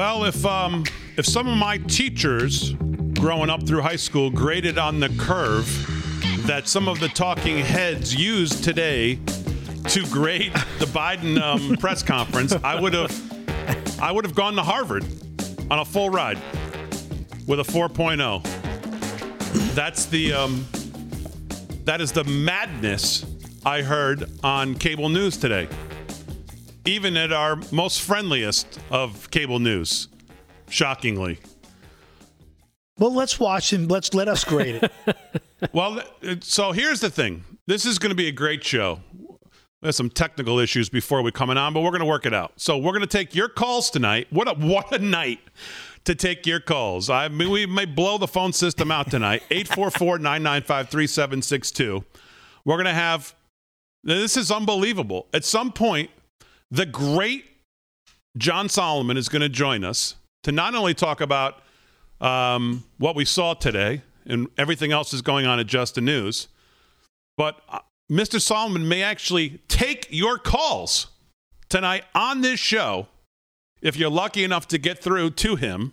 Well, if um, if some of my teachers growing up through high school graded on the curve that some of the talking heads use today to grade the Biden um, press conference, I would have I would have gone to Harvard on a full ride with a 4.0. That's the um, that is the madness I heard on cable news today even at our most friendliest of cable news, shockingly. Well, let's watch and let's let us grade it. well, so here's the thing. This is going to be a great show. There's some technical issues before we coming on, but we're going to work it out. So we're going to take your calls tonight. What a what a night to take your calls. I mean, we may blow the phone system out tonight. 844-995-3762. We're going to have this is unbelievable. At some point, the great John Solomon is going to join us to not only talk about um, what we saw today and everything else is going on at Just the News, but uh, Mr. Solomon may actually take your calls tonight on this show if you're lucky enough to get through to him.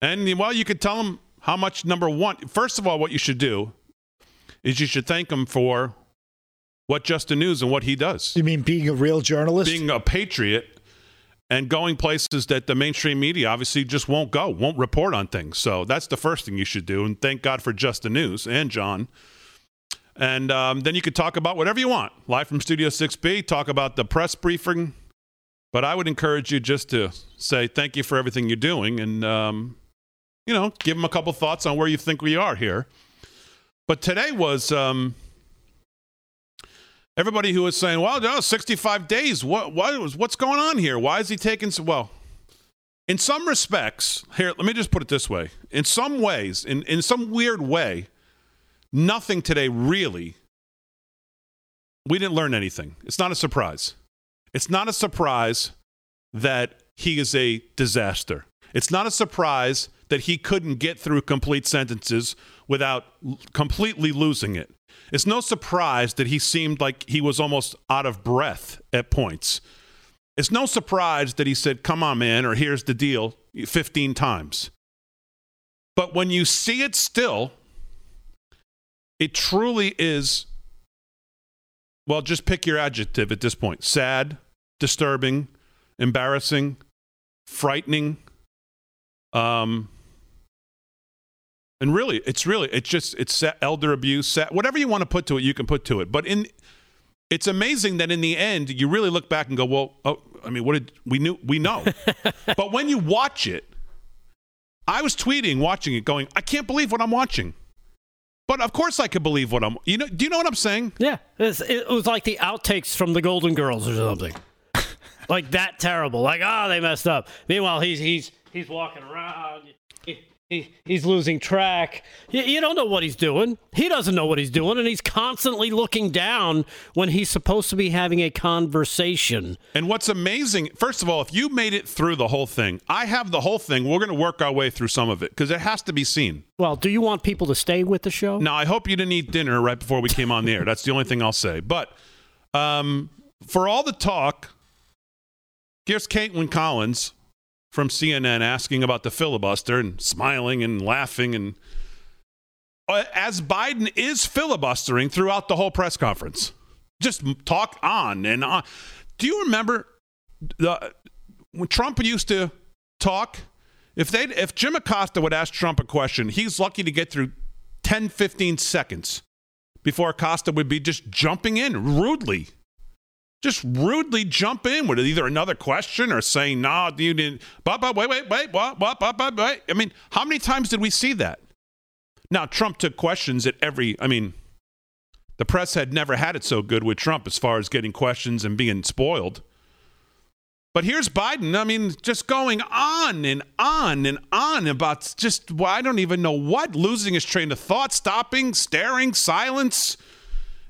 And well, you could tell him how much number one. First of all, what you should do is you should thank him for what Just the News and what he does. You mean being a real journalist? Being a patriot and going places that the mainstream media obviously just won't go, won't report on things. So that's the first thing you should do. And thank God for Just the News and John. And um, then you could talk about whatever you want. Live from Studio 6B, talk about the press briefing. But I would encourage you just to say thank you for everything you're doing and, um, you know, give them a couple thoughts on where you think we are here. But today was. Um, everybody who was saying, "Well, no, 65 days. What what what's going on here? Why is he taking so well?" In some respects, here, let me just put it this way. In some ways, in, in some weird way, nothing today really we didn't learn anything. It's not a surprise. It's not a surprise that he is a disaster. It's not a surprise that he couldn't get through complete sentences without completely losing it. It's no surprise that he seemed like he was almost out of breath at points. It's no surprise that he said, Come on, man, or here's the deal 15 times. But when you see it still, it truly is, well, just pick your adjective at this point sad, disturbing, embarrassing, frightening. Um, and really, it's really, it's just, it's elder abuse, whatever you want to put to it, you can put to it. But in, it's amazing that in the end, you really look back and go, well, oh, I mean, what did we knew? We know. but when you watch it, I was tweeting, watching it, going, I can't believe what I'm watching. But of course, I could believe what I'm. You know? Do you know what I'm saying? Yeah, it was like the outtakes from the Golden Girls or something, like that terrible. Like, oh, they messed up. Meanwhile, he's he's he's walking around he, he's losing track. You, you, don't know what he's doing. He doesn't know what he's doing, and he's constantly looking down when he's supposed to be having a conversation. And what's amazing, first of all, if you made it through the whole thing, I have the whole thing. We're going to work our way through some of it because it has to be seen. Well, do you want people to stay with the show? No, I hope you didn't eat dinner right before we came on the air. That's the only thing I'll say. But um, for all the talk, here's Kaitlan Collins from CNN asking about the filibuster and smiling and laughing and uh, as Biden is filibustering throughout the whole press conference. Just talk on and on. Do you remember the when Trump used to talk? If they if Jim Acosta would ask Trump a question, he's lucky to get through 10 15 seconds before Acosta would be just jumping in rudely just rudely jump in with either another question or saying, "No, nah, you didn't." But, but wait, wait, wait, what, what, what, what, wait. I mean, how many times did we see that? Now, Trump took questions at every. I mean, the press had never had it so good with Trump as far as getting questions and being spoiled. But here's Biden. I mean, just going on and on and on about just, well, I don't even know what, losing his train of thought, stopping, staring, silence.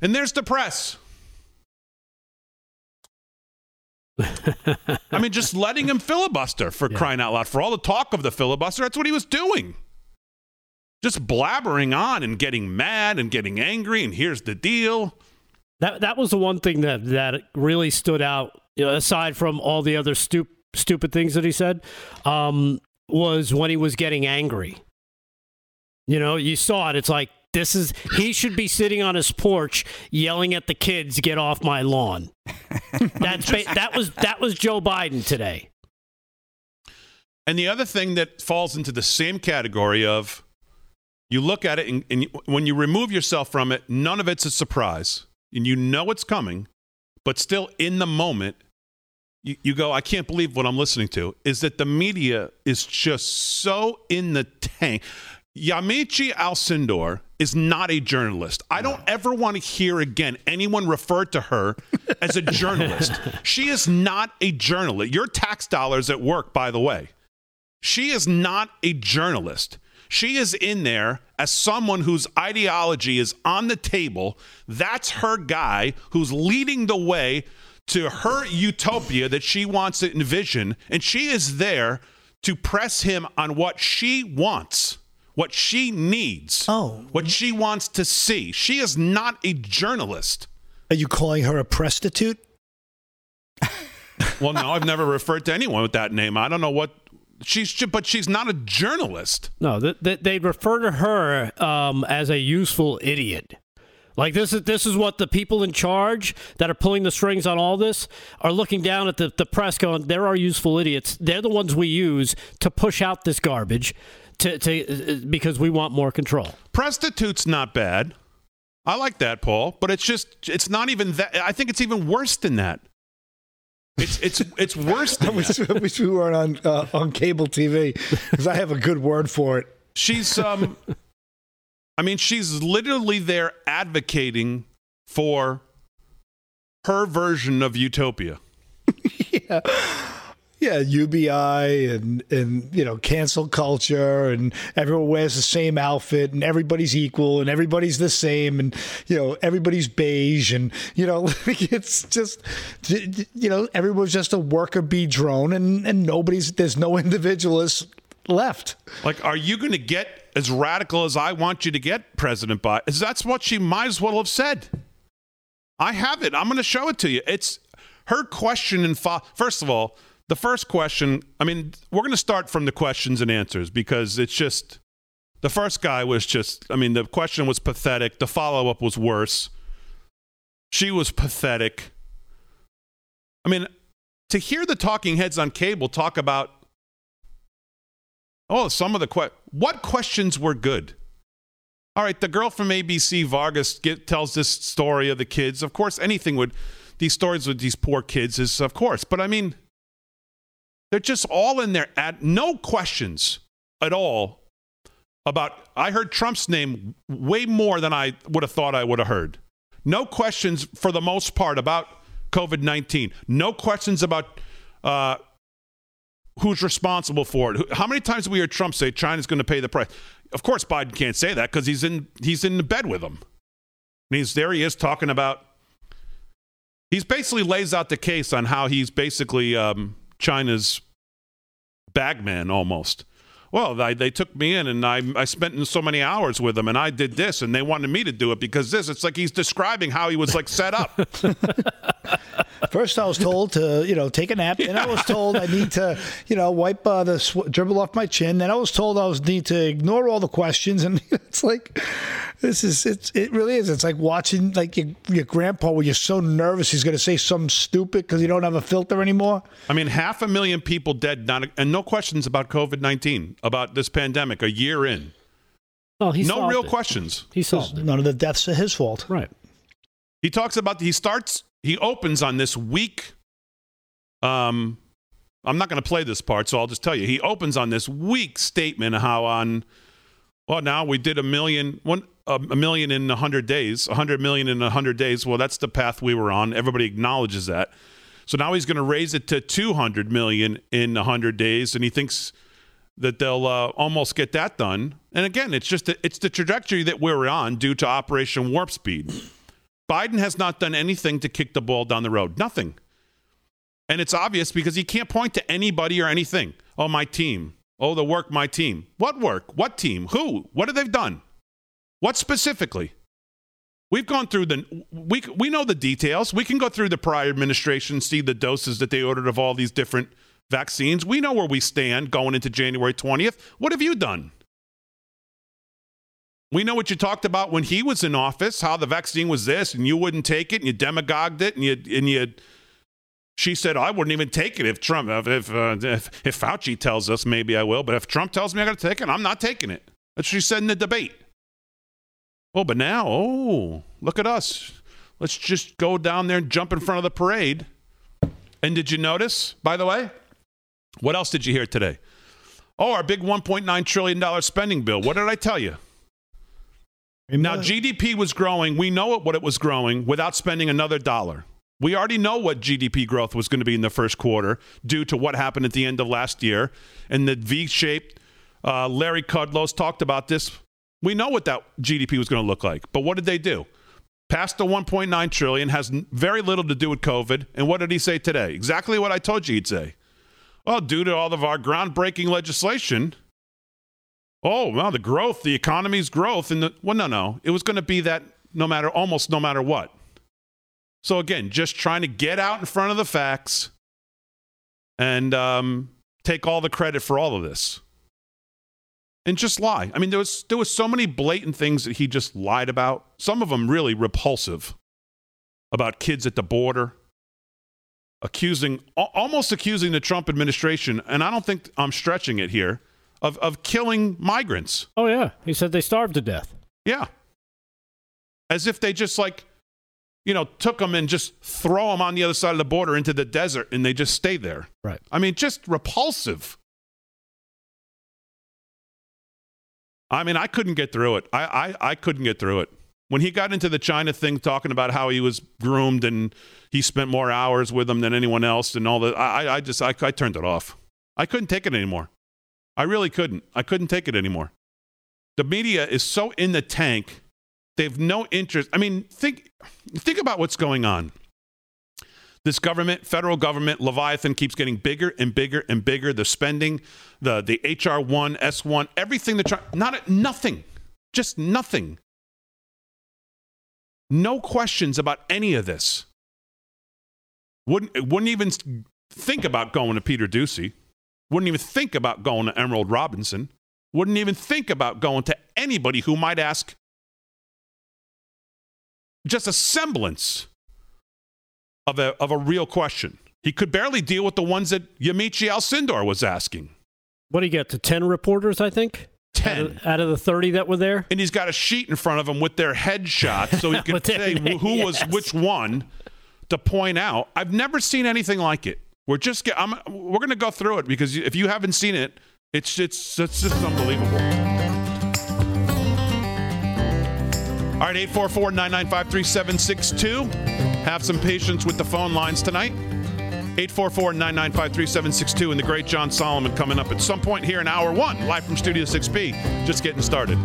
And there's the press. I mean, just letting him filibuster for yeah. crying out loud. For all the talk of the filibuster, that's what he was doing. Just blabbering on and getting mad and getting angry. And here's the deal. That that was the one thing that that really stood out. You know, aside from all the other stup- stupid things that he said um, was when he was getting angry. You know, you saw it. It's like this is he should be sitting on his porch yelling at the kids, "Get off my lawn." That's ba- that was that was Joe Biden today. And the other thing that falls into the same category of you look at it and, and you, when you remove yourself from it, none of it's a surprise. And you know it's coming, but still in the moment, you, you go, I can't believe what I'm listening to. Is that the media is just so in the tank. Yamiche Alcindor is not a journalist. I don't ever want to hear again anyone refer to her as a journalist. she is not a journalist. Your tax dollars at work, by the way. She is not a journalist. She is in there as someone whose ideology is on the table. That's her guy who's leading the way to her utopia that she wants to envision. And she is there to press him on what she wants, what she needs, Oh. what she wants to see. She is not a journalist. Are you calling her a prostitute? Well, no, I've never referred to anyone with that name. I don't know what she's, but she's not a journalist. No, th- th- they refer to her um, as a useful idiot. Like this is this is what the people in charge that are pulling the strings on all this are looking down at the, the press going, there are useful idiots. They're the ones we use to push out this garbage to, to because we want more control. Prostitute's not bad. I like that, Paul, but it's just it's not even that I think it's even worse than that. It's it's it's worse I than wish, that. I wish we weren't on uh, on cable TV because I have a good word for it. She's um I mean, she's literally there advocating for her version of utopia. yeah. Yeah, UBI and and you know cancel culture and everyone wears the same outfit and everybody's equal and everybody's the same and you know everybody's beige and you know it's just you know everyone's just a worker bee drone and and nobody's there's no individualists left. Like, are you going to get as radical as I want you to get, President Biden? That's what she might as well have said. I have it. I'm going to show it to you. It's her question and fo- first of all, the first question. I mean, we're going to start from the questions and answers because it's just the first guy was just. I mean, the question was pathetic. The follow up was worse. She was pathetic. I mean, to hear the talking heads on cable talk about Oh, some of the que- what questions were good? All right, the girl from ABC, Vargas, get, tells this story of the kids. Of course, anything would these stories with these poor kids is of course, but I mean, they're just all in there at no questions at all about. I heard Trump's name way more than I would have thought I would have heard. No questions for the most part about COVID nineteen. No questions about. Uh, who's responsible for it. How many times have we heard Trump say China's going to pay the price? Of course, Biden can't say that because he's in he's in the bed with them. And he's there. He is talking about. He's basically lays out the case on how he's basically um, China's bagman almost. Well, I, they took me in and I, I spent so many hours with them and I did this and they wanted me to do it because this. It's like he's describing how he was like set up. First, I was told to, you know, take a nap. Then I was told I need to, you know, wipe uh, the sw- dribble off my chin. Then I was told I was need to ignore all the questions, and it's like, this is it's it really is. It's like watching like your, your grandpa where you're so nervous he's going to say something stupid because you don't have a filter anymore. I mean, half a million people dead, not and no questions about COVID nineteen, about this pandemic, a year in. Oh, he no real it. questions. He solved it. None of the deaths are his fault. Right. He talks about he starts he opens on this weak um I'm not going to play this part so I'll just tell you. He opens on this weak statement how on well now we did a million one a a million in 100 days, 100 million in 100 days. Well, that's the path we were on. Everybody acknowledges that. So now he's going to raise it to 200 million in 100 days and he thinks that they'll uh, almost get that done. And again, it's just it's the trajectory that we're on due to Operation Warp Speed. Biden has not done anything to kick the ball down the road. Nothing. And it's obvious because he can't point to anybody or anything. Oh, my team. Oh, the work, my team. What work? What team? Who? What have they done? What specifically? We've gone through the we we know the details. We can go through the prior administration, see the doses that they ordered of all these different vaccines. We know where we stand going into January 20th. What have you done? We know what you talked about when he was in office, how the vaccine was this, and you wouldn't take it, and you demagogued it, and you and you. She said, "I wouldn't even take it if Trump, if if, uh, if if Fauci tells us, maybe I will, but if Trump tells me I got to take it, I'm not taking it." That's what she said in the debate. Oh, but now, oh, look at us. Let's just go down there and jump in front of the parade. And did you notice, by the way? What else did you hear today? Oh, our big $1.9 trillion spending bill. What did I tell you? Now, GDP was growing. We know what it was growing without spending another dollar. We already know what GDP growth was going to be in the first quarter due to what happened at the end of last year and the V shaped. Uh, Larry Kudlow's talked about this. We know what that GDP was going to look like. But what did they do? Past the 1.9 trillion has very little to do with COVID. And what did he say today? Exactly what I told you he'd say. Well, due to all of our groundbreaking legislation, oh, well, the growth, the economy's growth, and the well, no, no, it was going to be that no matter almost no matter what. So again, just trying to get out in front of the facts and um, take all the credit for all of this, and just lie. I mean, there was there was so many blatant things that he just lied about. Some of them really repulsive about kids at the border accusing, almost accusing the Trump administration, and I don't think I'm stretching it here, of, of killing migrants. Oh, yeah. He said they starved to death. Yeah. As if they just like, you know, took them and just throw them on the other side of the border into the desert and they just stay there. Right. I mean, just repulsive. I mean, I couldn't get through it. I, I, I couldn't get through it when he got into the China thing, talking about how he was groomed and he spent more hours with them than anyone else and all that, I, I just, I, I turned it off. I couldn't take it anymore. I really couldn't. I couldn't take it anymore. The media is so in the tank. They've no interest. I mean, think, think about what's going on. This government, federal government, Leviathan keeps getting bigger and bigger and bigger. The spending, the the HR one, S one, everything. The not nothing, just nothing no questions about any of this. Wouldn't, wouldn't even think about going to Peter Doocy. Wouldn't even think about going to Emerald Robinson. Wouldn't even think about going to anybody who might ask just a semblance of a, of a real question. He could barely deal with the ones that Yamiche Alcindor was asking. What do you get to 10 reporters, I think? 10 out of, out of, the 30 that were there and he's got a sheet in front of him with their headshots so he can say who yes. was which one to point out i've never seen anything like it we're just get, I'm, we're going to go through it because if you haven't seen it it's it's it's just unbelievable all right 844-995-3762 have some patience with the phone lines tonight 844 995 3762 and the great John Solomon coming up at some point here in hour one, live from Studio 6B. Just getting started.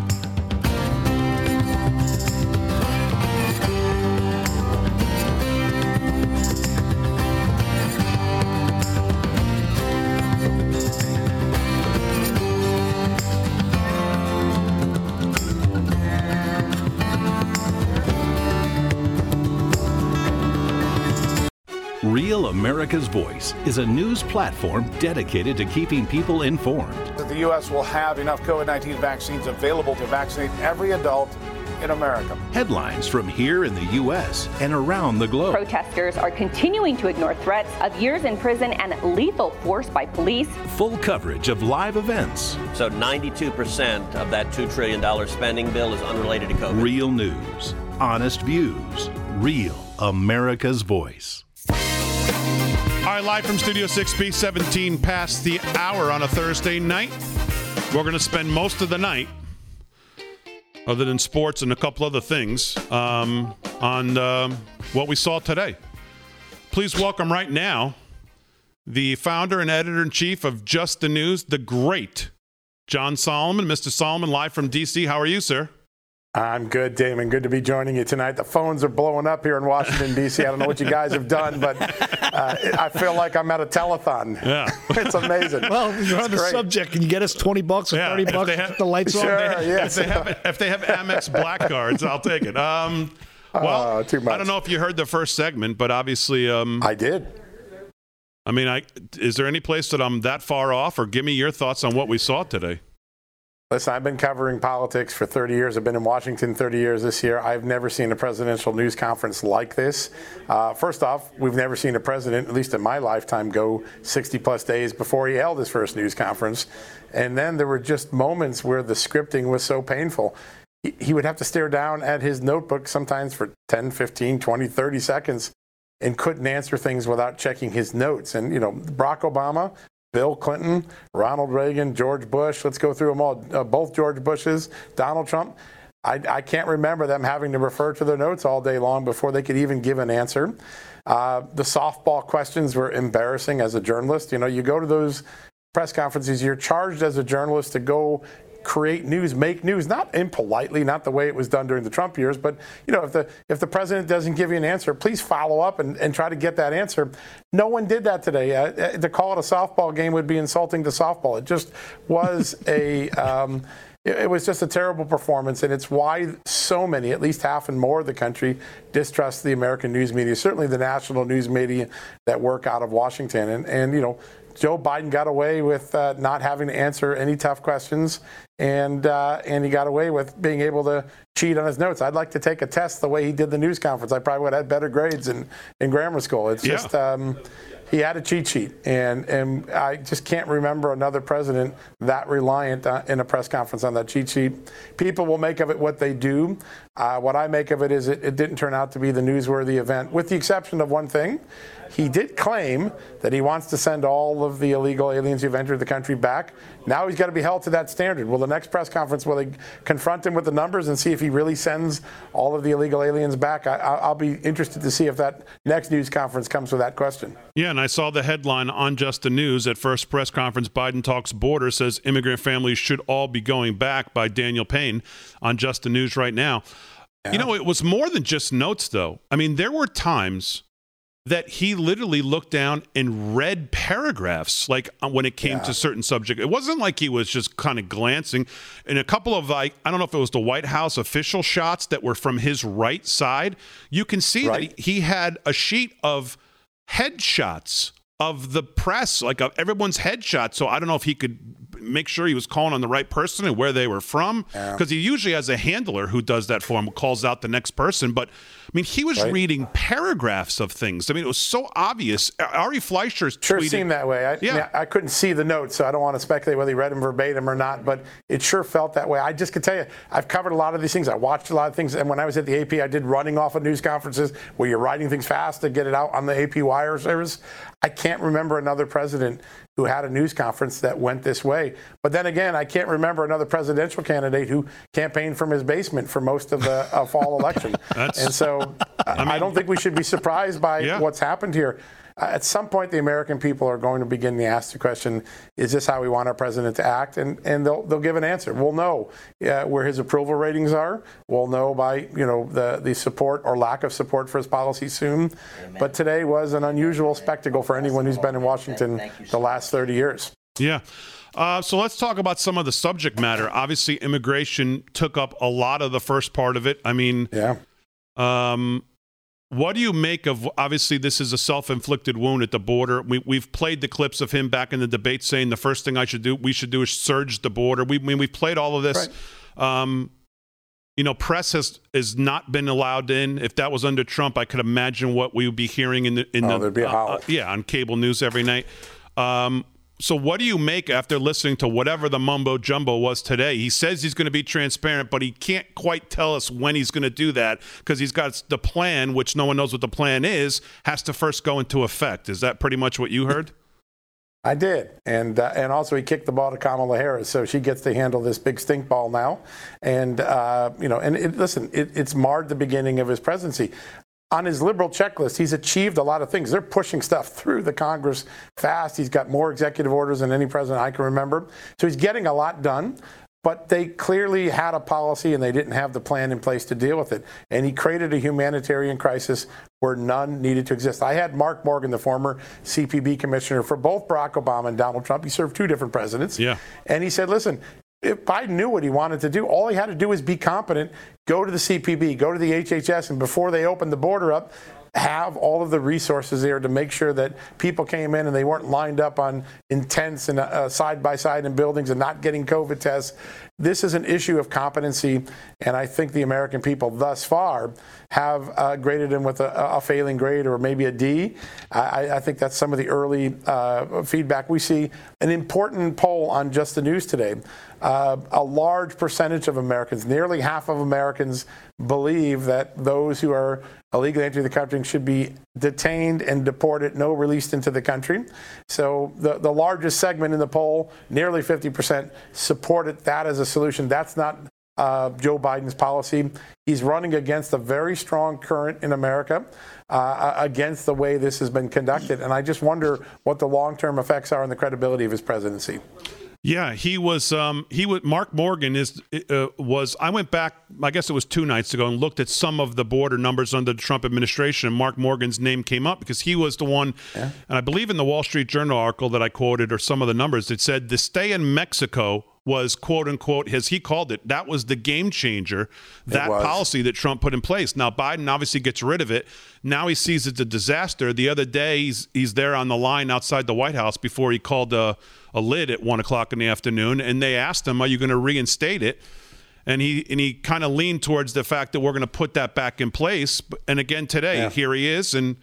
Real America's Voice is a news platform dedicated to keeping people informed. The U.S. will have enough COVID 19 vaccines available to vaccinate every adult in America. Headlines from here in the U.S. and around the globe. Protesters are continuing to ignore threats of years in prison and lethal force by police. Full coverage of live events. So 92% of that $2 trillion spending bill is unrelated to COVID. Real news, honest views, real America's voice. All right, live from Studio 6B, 17 past the hour on a Thursday night. We're going to spend most of the night, other than sports and a couple other things, um, on um, what we saw today. Please welcome right now the founder and editor in chief of Just the News, the great John Solomon. Mr. Solomon, live from D.C. How are you, sir? I'm good, Damon. Good to be joining you tonight. The phones are blowing up here in Washington, D.C. I don't know what you guys have done, but uh, I feel like I'm at a telethon. Yeah. it's amazing. Well, you're on the great. subject. Can you get us 20 bucks or yeah, 30 bucks to have, the lights sure, on? Yes. If, they have, if they have Amex Black cards, I'll take it. Um, well, uh, I don't know if you heard the first segment, but obviously. Um, I did. I mean, I is there any place that I'm that far off, or give me your thoughts on what we saw today? Listen, I've been covering politics for 30 years. I've been in Washington 30 years this year. I've never seen a presidential news conference like this. Uh, first off, we've never seen a president, at least in my lifetime, go 60 plus days before he held his first news conference. And then there were just moments where the scripting was so painful. He, he would have to stare down at his notebook sometimes for 10, 15, 20, 30 seconds and couldn't answer things without checking his notes. And, you know, Barack Obama Bill Clinton, Ronald Reagan, George Bush. Let's go through them all. Uh, both George Bushes, Donald Trump. I, I, can't remember them having to refer to their notes all day long before they could even give an answer. Uh, the softball questions were embarrassing as a journalist. You know, you go to those press conferences, you're charged as a journalist to go create news, make news, not impolitely, not the way it was done during the Trump years, but you know, if the if the president doesn't give you an answer, please follow up and, and try to get that answer. No one did that today. Uh, uh to call it a softball game would be insulting to softball. It just was a. Um, it was just a terrible performance, and it's why so many, at least half and more of the country, distrust the American news media, certainly the national news media that work out of Washington. And, and you know, Joe Biden got away with uh, not having to answer any tough questions, and uh, and he got away with being able to cheat on his notes. I'd like to take a test the way he did the news conference. I probably would have had better grades in, in grammar school. It's yeah. just um, he had a cheat sheet, and and I just can't remember another president that reliant uh, in a press conference on that cheat sheet. People will make of it what they do. Uh, what I make of it is it, it didn't turn out to be the newsworthy event, with the exception of one thing. He did claim that he wants to send all of the illegal aliens who've entered the country back. Now he's got to be held to that standard. Will the next press conference, will they confront him with the numbers and see if he really sends all of the illegal aliens back? I, will be interested to see if that next news conference comes with that question. Yeah, and I saw the headline on Just the News at first press conference Biden talks border says immigrant families should all be going back by Daniel Payne on Just the News right now. Yeah. You know, it was more than just notes, though. I mean, there were times that he literally looked down and read paragraphs like uh, when it came yeah. to certain subject it wasn't like he was just kind of glancing in a couple of like i don't know if it was the white house official shots that were from his right side you can see right. that he had a sheet of headshots of the press like of everyone's headshot so i don't know if he could make sure he was calling on the right person and where they were from because yeah. he usually has a handler who does that for him calls out the next person but mean he was right. reading paragraphs of things i mean it was so obvious ari fleischer's sure tweeted, seemed that way I, yeah. I couldn't see the notes so i don't want to speculate whether he read them verbatim or not but it sure felt that way i just could tell you i've covered a lot of these things i watched a lot of things and when i was at the ap i did running off of news conferences where you're writing things fast to get it out on the ap wire service i can't remember another president who had a news conference that went this way. But then again, I can't remember another presidential candidate who campaigned from his basement for most of the uh, fall election. and so I, mean, I, don't think we should be surprised by yeah. what's happened here. Uh, at some point, the American people are going to begin to ask the question: Is this how we want our president to act? And and they'll they'll give an answer. We'll know uh, where his approval ratings are. We'll know by you know the the support or lack of support for his policy soon. Amen. But today was an unusual spectacle for anyone who's been in Washington the last 30 years. Yeah. Uh, so let's talk about some of the subject matter. Obviously, immigration took up a lot of the first part of it. I mean, yeah. Um, what do you make of obviously this is a self-inflicted wound at the border? We, we've played the clips of him back in the debate saying the first thing I should do, we should do is surge the border. We I mean we've played all of this. Right. Um, you know, press has has not been allowed in. If that was under Trump, I could imagine what we would be hearing in the in oh, the uh, uh, yeah on cable news every night. Um, so what do you make after listening to whatever the mumbo jumbo was today? He says he's going to be transparent, but he can't quite tell us when he's going to do that because he's got the plan, which no one knows what the plan is, has to first go into effect. Is that pretty much what you heard? I did, and uh, and also he kicked the ball to Kamala Harris, so she gets to handle this big stink ball now, and uh, you know, and it, listen, it, it's marred the beginning of his presidency on his liberal checklist, he's achieved a lot of things. They're pushing stuff through the Congress fast. He's got more executive orders than any president I can remember. So he's getting a lot done. But they clearly had a policy and they didn't have the plan in place to deal with it. And he created a humanitarian crisis where none needed to exist. I had Mark Morgan, the former CBP commissioner for both Barack Obama and Donald Trump. He served two different presidents. Yeah. And he said, listen, if Biden knew what he wanted to do, all he had to do was be competent, go to the CBP, go to the HHS, and before they opened the border up, have all of the resources there to make sure that people came in and they weren't lined up on in tents and uh, side by side in buildings and not getting COVID tests. This is an issue of competency, and I think the American people thus far have uh, graded him with a, a, failing grade or maybe a D. I, I think that's some of the early uh, feedback we see. An important poll on Just the News today. Uh, a large percentage of Americans, nearly half of Americans, believe that those who are illegally entering the country should be detained and deported, no released into the country. So the, the largest segment in the poll, nearly 50%, supported that as a solution. That's not uh, Joe Biden's policy. He's running against a very strong current in America, uh, against the way this has been conducted. And I just wonder what the long term effects are on the credibility of his presidency. Yeah, he was. Um, he was. Mark Morgan is uh, was. I went back. I guess it was two nights ago and looked at some of the border numbers under the Trump administration. And Mark Morgan's name came up because he was the one. Yeah. And I believe in the Wall Street Journal article that I quoted or some of the numbers it said the stay in Mexico was quote unquote as he called it that was the game changer that policy that Trump put in place. Now Biden obviously gets rid of it. Now he sees it's a disaster. The other day he's he's there on the line outside the White House before he called a, a lid at one o'clock in the afternoon and they asked him are you going to reinstate it? And he and he kind of leaned towards the fact that we're going to put that back in place. And again today yeah. here he is and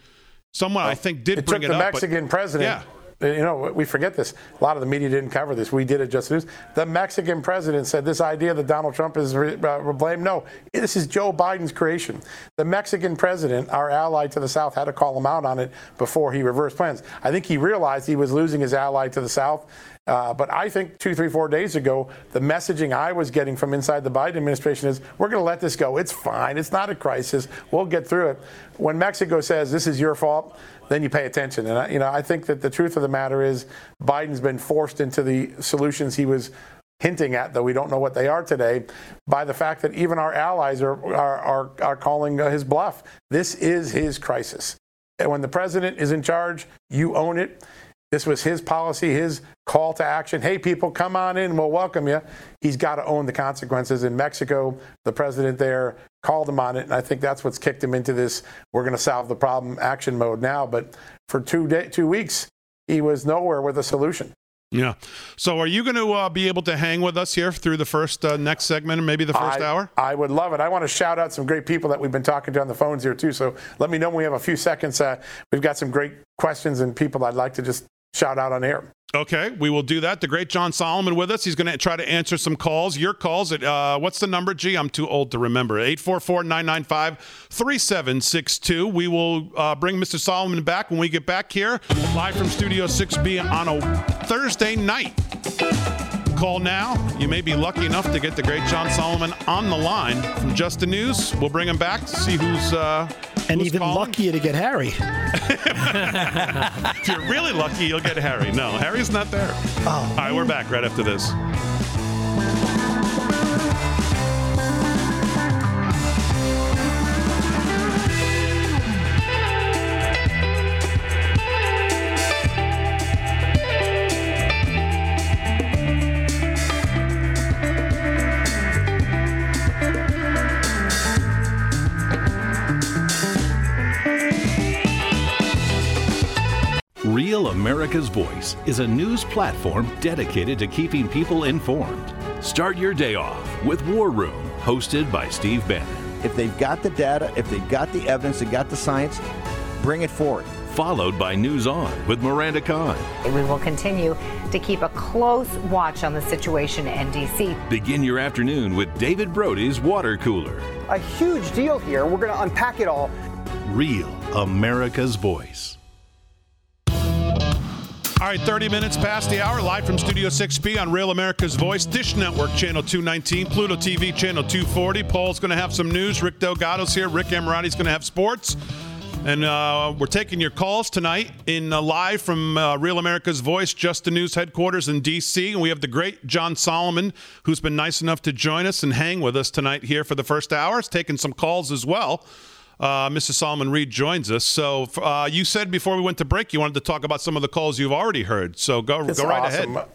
someone well, I think did it bring took it the up Mexican president yeah you know, we forget this. A lot of the media didn't cover this. We did it just news. The Mexican president said this idea that Donald Trump is re- uh, blamed. No, this is Joe Biden's creation. The Mexican president, our ally to the south, had to call him out on it before he reversed plans. I think he realized he was losing his ally to the south. Uh, but I think two, three, four days ago, the messaging I was getting from inside the Biden administration is we're going to let this go. It's fine. It's not a crisis. We'll get through it. When Mexico says this is your fault, then you pay attention. And I, you know, I think that the truth of the matter is Biden's been forced into the solutions he was hinting at, though we don't know what they are today, by the fact that even our allies are are are, are calling uh, his bluff. This is his crisis. And when the president is in charge, you own it. This was his policy, his call to action. Hey, people, come on in. We'll welcome you. He's got to own the consequences. In Mexico, the president there called him on it, and I think that's what's kicked him into this. We're going to solve the problem action mode now. But for two day, two weeks, he was nowhere with a solution. Yeah. So, are you going to uh, be able to hang with us here through the first uh, next segment and maybe the first I, hour? I would love it. I want to shout out some great people that we've been talking to on the phones here too. So, let me know when we have a few seconds. Uh, we've got some great questions and people I'd like to just shout out on air. Okay, we will do that. The great John Solomon with us. He's going to try to answer some calls. Your calls at, uh, what's the number, G? I'm too old to remember. 844 995 3762. We will uh, bring Mr. Solomon back when we get back here, live from Studio 6B on a Thursday night. Call now. You may be lucky enough to get the great John Solomon on the line from Just the News. We'll bring him back to see who's. Uh, and who's even calling. luckier to get Harry. if you're really lucky, you'll get Harry. No, Harry's not there. Oh. All right, we're back right after this. Real America's Voice is a news platform dedicated to keeping people informed. Start your day off with War Room, hosted by Steve Bannon. If they've got the data, if they've got the evidence, they've got the science, bring it forward. Followed by News On with Miranda Khan. We will continue to keep a close watch on the situation in D.C. Begin your afternoon with David Brody's Water Cooler. A huge deal here. We're going to unpack it all. Real America's Voice. All right, 30 minutes past the hour, live from Studio 6B on Real America's Voice, Dish Network, Channel 219, Pluto TV, Channel 240. Paul's going to have some news. Rick Delgado's here. Rick Emirati's going to have sports. And uh, we're taking your calls tonight in uh, live from uh, Real America's Voice, Just the News headquarters in D.C. And we have the great John Solomon, who's been nice enough to join us and hang with us tonight here for the first hour. He's taking some calls as well uh, Mr. Solomon Reed joins us. So uh, you said before we went to break you wanted to talk about some of the calls you've already heard. So go go right awesome. ahead.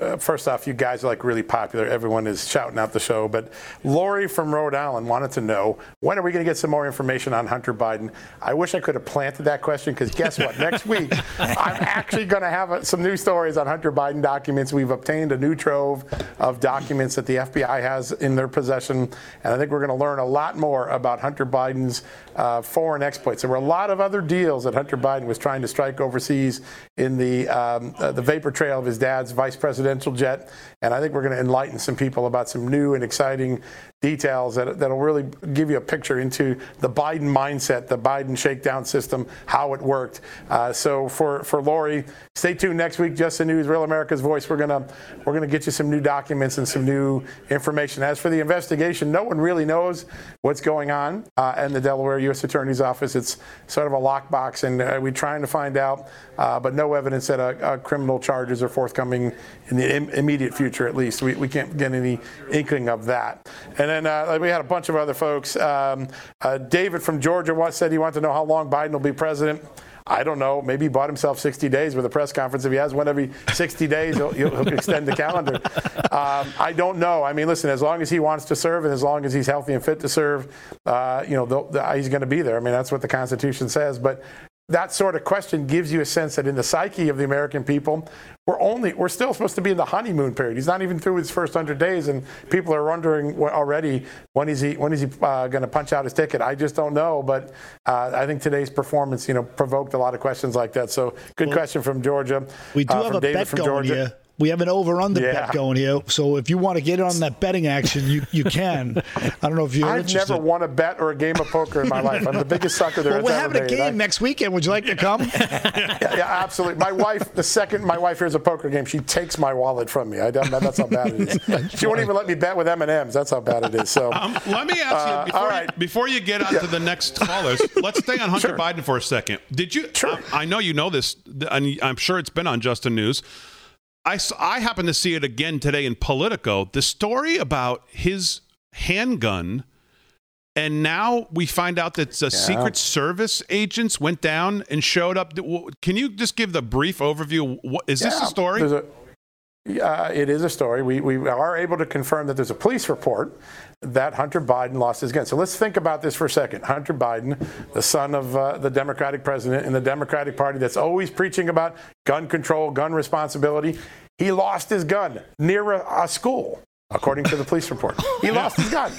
Uh, first off, you guys are like really popular. Everyone is shouting out the show. But Lori from Rhode Island wanted to know when are we going to get some more information on Hunter Biden? I wish I could have planted that question because guess what? Next week, I'm actually going to have uh, some new stories on Hunter Biden documents. We've obtained a new trove of documents that the FBI has in their possession. And I think we're going to learn a lot more about Hunter Biden's uh, foreign exploits. There were a lot of other deals that Hunter Biden was trying to strike overseas in the, um, uh, the vapor trail of his dad's vice presidential jet. And I think we're going to enlighten some people about some new and exciting details that, that'll really give you a picture into the Biden mindset, the Biden shakedown system, how it worked. Uh, so for, for Lori, stay tuned next week. Just the News, Real America's Voice. We're gonna we're gonna get you some new documents and some new information. As for the investigation, no one really knows what's going on uh, in the Delaware U.S. Attorney's Office. It's sort of a lockbox, and uh, we're trying to find out, uh, but no evidence that uh, criminal charges are forthcoming in the Im- immediate future. At least we, we can't get any inkling of that. And then uh, we had a bunch of other folks. Um, uh, David from Georgia once said he wanted to know how long Biden will be president. I don't know. Maybe he bought himself 60 days with a press conference. If he has one every 60 days, he'll, he'll extend the calendar. Um, I don't know. I mean, listen, as long as he wants to serve and as long as he's healthy and fit to serve, uh, you know, he's going to be there. I mean, that's what the Constitution says. But that sort of question gives you a sense that in the psyche of the American people, we're only we're still supposed to be in the honeymoon period. He's not even through his first hundred days, and people are wondering already when is he when is he uh, going to punch out his ticket. I just don't know, but uh, I think today's performance, you know, provoked a lot of questions like that. So good well, question from Georgia. We do uh, have a David bet from going Georgia. here. We have an over under Yeah. bet going here. So if you want to get in on that betting action, you, you can. I don't know if you're I've interested. never won a bet or a game of poker in my life. I'm the biggest sucker there well, we're having a game I- next weekend. Would you like to come? yeah, yeah, absolutely. My wife, the second my wife hears a poker game, she takes my wallet from me. I don't, that's how bad it is. She won't even let me bet with M and M's. That's how bad it is. So Um, let me ask Uh, you before, all you before you get on to the next callers. let's stay on Hunter Sure. Biden for a second. Did you? I, I know you know this, and I'm sure it's been on Just the News. I I happen to see it again today in Politico. The story about his handgun. And now we find out that the Secret Service agents went down and showed up. Can you just give the brief overview? What, is this a story? Yeah, it is a story. We, we are able to confirm that there's a police report that Hunter Biden lost his gun. So let's think about this for a second. Hunter Biden, the son of uh, the Democratic president in the Democratic Party that's always preaching about gun control, gun responsibility, he lost his gun near a, a school. According to the police report, he lost his gun.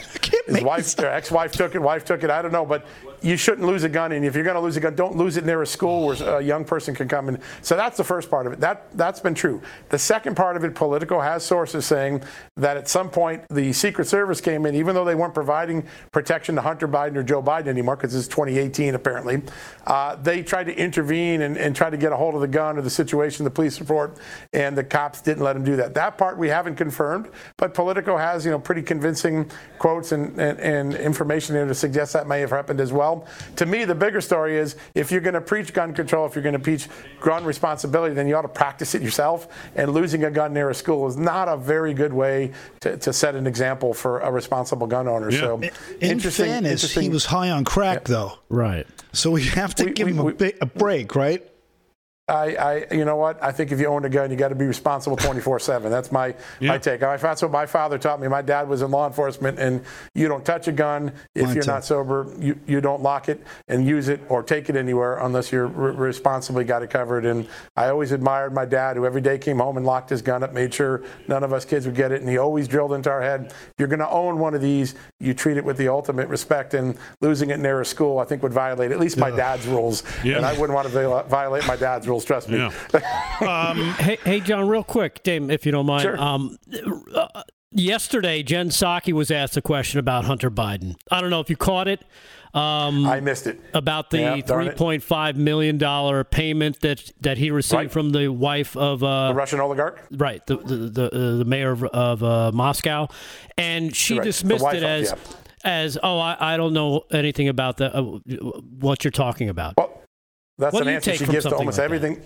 His wife, their ex-wife took it. Wife took it. I don't know, but you shouldn't lose a gun. And if you're going to lose a gun, don't lose it near a school where a young person can come in. So that's the first part of it. That that's been true. The second part of it, Politico has sources saying that at some point the Secret Service came in, even though they weren't providing protection to Hunter Biden or Joe Biden anymore, because it's 2018 apparently. Uh, they tried to intervene and, and try to get a hold of the gun or the situation, the police report, and the cops didn't let them do that. That part we haven't confirmed, but Politico has you know pretty convincing quotes and, and, and information there to suggest that may have happened as well. To me, the bigger story is if you're going to preach gun control, if you're going to preach gun responsibility, then you ought to practice it yourself. And losing a gun near a school is not a very good way to, to set an example for a responsible gun owner. So In interesting. fairness, he was high on crack, though. Right. So we have to We- give we- him a, we- bit, a break, right? I, I, you know what? I think if you own a gun, you got to be responsible 24/7. That's my my take. I- That's what my father taught me. My dad was in law enforcement, and you don't touch a gun if Mine you're too. not sober. You you don't lock it and use it or take it anywhere unless you're re- responsibly got it covered. And I always admired my dad, who every day came home and locked his gun up, made sure none of us kids would get it, and he always drilled into our head: you're going to own one of these, you treat it with the ultimate respect. And losing it near a school, I think, would violate at least my dad's rules, Yeah. and I wouldn't want to viola- violate my dad's rules. Trust me. Um, hey, hey, John, real quick, Dame, if you don't mind. Sure. Um, uh, yesterday, Jen Psaki was asked a question about Hunter Biden. I don't know if you caught it. Um, I missed it. about the Yeah, 3.5 million dollar payment that that he received Right. from the wife of uh, The Russian oligarch? right the the the, uh, the mayor of, of uh, Moscow, and she Right. Dismissed wife it of- as yeah. as oh I, I don't know anything about the uh, what you're talking about. Well, that's What an answer she gives to almost like that?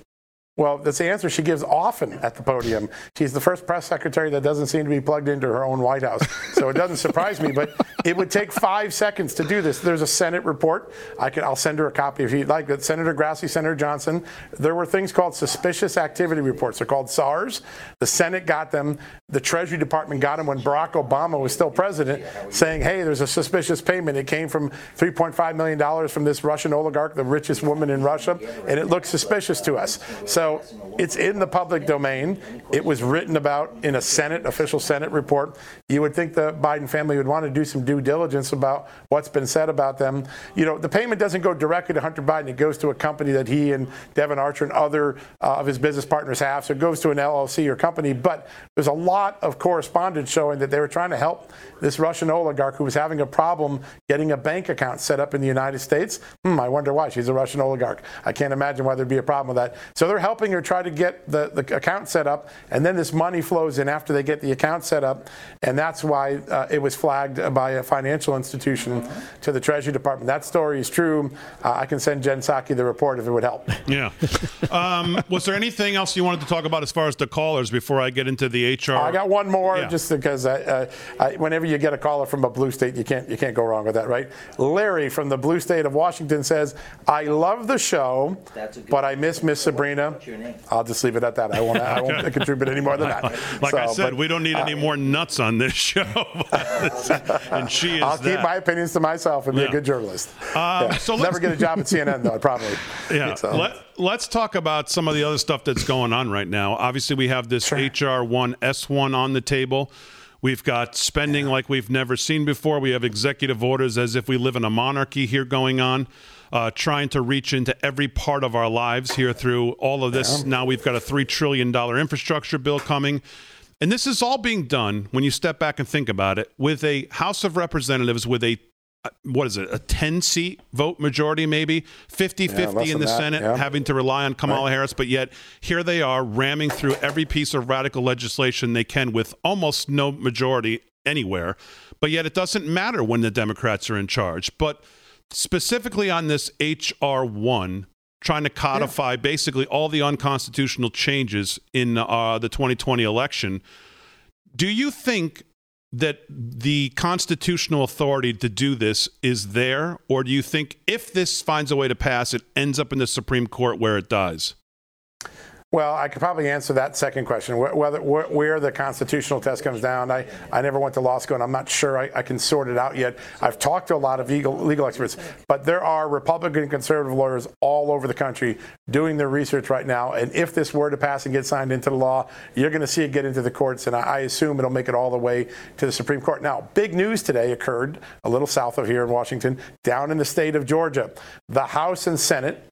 Well, that's the answer she gives often at the podium. She's the first press secretary that doesn't seem to be plugged into her own White House. So it doesn't surprise me, but it would take five seconds to do this. There's a Senate report. I can, I'll send her a copy if you'd like. That Senator Grassley, Senator Johnson. There were things called suspicious activity reports. They're called SARS. The Senate got them. The Treasury Department got them when Barack Obama was still president, saying, "Hey, there's a suspicious payment. It came from 3.5 million dollars from this Russian oligarch, the richest woman in Russia, and it looks suspicious to us." So so it's in the public domain. It was written about in a Senate, official Senate report. You would think the Biden family would want to do some due diligence about what's been said about them. You know, the payment doesn't go directly to Hunter Biden. It goes to a company that he and Devon Archer and other uh, of his business partners have. So it goes to an LLC or company. But there's a lot of correspondence showing that they were trying to help this Russian oligarch who was having a problem getting a bank account set up in the United States. Hmm, I wonder why. She's a Russian oligarch. I can't imagine why there'd be a problem with that. So they're helping helping her try to get the, the account set up, and then this money flows in after they get the account set up, and that's why uh, it was flagged by a financial institution to the Treasury Department. That story is true. Uh, I can send Jen Psaki the report if it would help. Yeah. Um, was there anything else you wanted to talk about as far as the callers before I get into the HR? I got one more, Yeah. just because I, uh, I, whenever you get a caller from a blue state, you can't you can't go wrong with that, right? Larry from the blue state of Washington says, "I love the show, but I miss Miss Sabrina." I'll just leave it at that. I won't I won't contribute any more than that. Like I said, but, we don't need any uh, more nuts on this show. and she is I'll keep my opinions to myself and be a good journalist. Um, Yeah. so never get a job at CNN though. Probably. Yeah. So- Let, let's talk about some of the other stuff that's going on right now. Obviously, we have this HR one S1 on the table. We've got spending like we've never seen before. We have executive orders as if we live in a monarchy here going on, uh, trying to reach into every part of our lives here through all of this. Now we've got a $3 trillion infrastructure bill coming. And this is all being done, when you step back and think about it, with a House of Representatives with a uh, what is it, a 10 seat vote majority, maybe 50 Yeah, 50 in the that, Senate, yeah. having to rely on Kamala Harris, but yet here they are ramming through every piece of radical legislation they can with almost no majority anywhere. But yet it doesn't matter when the Democrats are in charge. But specifically on this H.R. 1, trying to codify basically all the unconstitutional changes in uh, the 2020 election. Do you think that the constitutional authority to do this is there, or do you think if this finds a way to pass, it ends up in the Supreme Court where it dies? Well, I could probably answer that second question. Whether where the constitutional test comes down, I, I never went to law school, and I'm not sure I, I can sort it out yet. I've talked to a lot of legal, legal experts, but there are Republican and conservative lawyers all over the country doing their research right now. And if this were to pass and get signed into the law, you're going to see it get into the courts, and I, I assume it'll make it all the way to the Supreme Court. Now, big news today occurred a little south of here in Washington, down in the state of Georgia. The House and Senate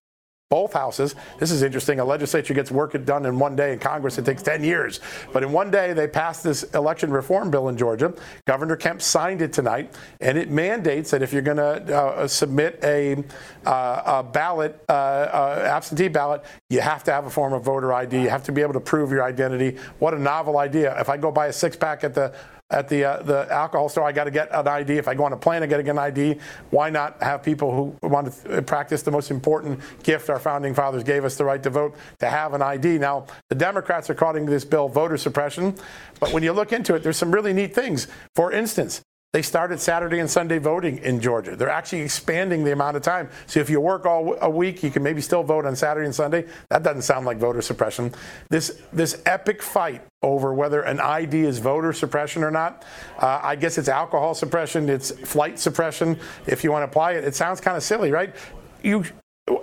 both houses. This is interesting. A legislature gets work done in one day. In Congress, it takes 10 years. But in one day, they passed this election reform bill in Georgia. Governor Kemp signed it tonight, and it mandates that if you're going to uh, submit a, uh, a ballot, uh, uh, absentee ballot, you have to have a form of voter ID. You have to be able to prove your identity. What a novel idea! If I go buy a six pack at the at the uh, the alcohol store, I got to get an ID. If I go on a plane, I got to get an ID. Why not have people who want to practice the most important gift our founding fathers gave us, the right to vote, to have an ID? Now, the Democrats are calling this bill voter suppression, but when you look into it, there's some really neat things. For instance. They started Saturday and Sunday voting in Georgia. They're actually expanding the amount of time. So if you work all a week, you can maybe still vote on Saturday and Sunday. That doesn't sound like voter suppression. This this epic fight over whether an ID is voter suppression or not. Uh, I guess it's alcohol suppression. It's flight suppression. If you want to apply it, it sounds kind of silly, right? You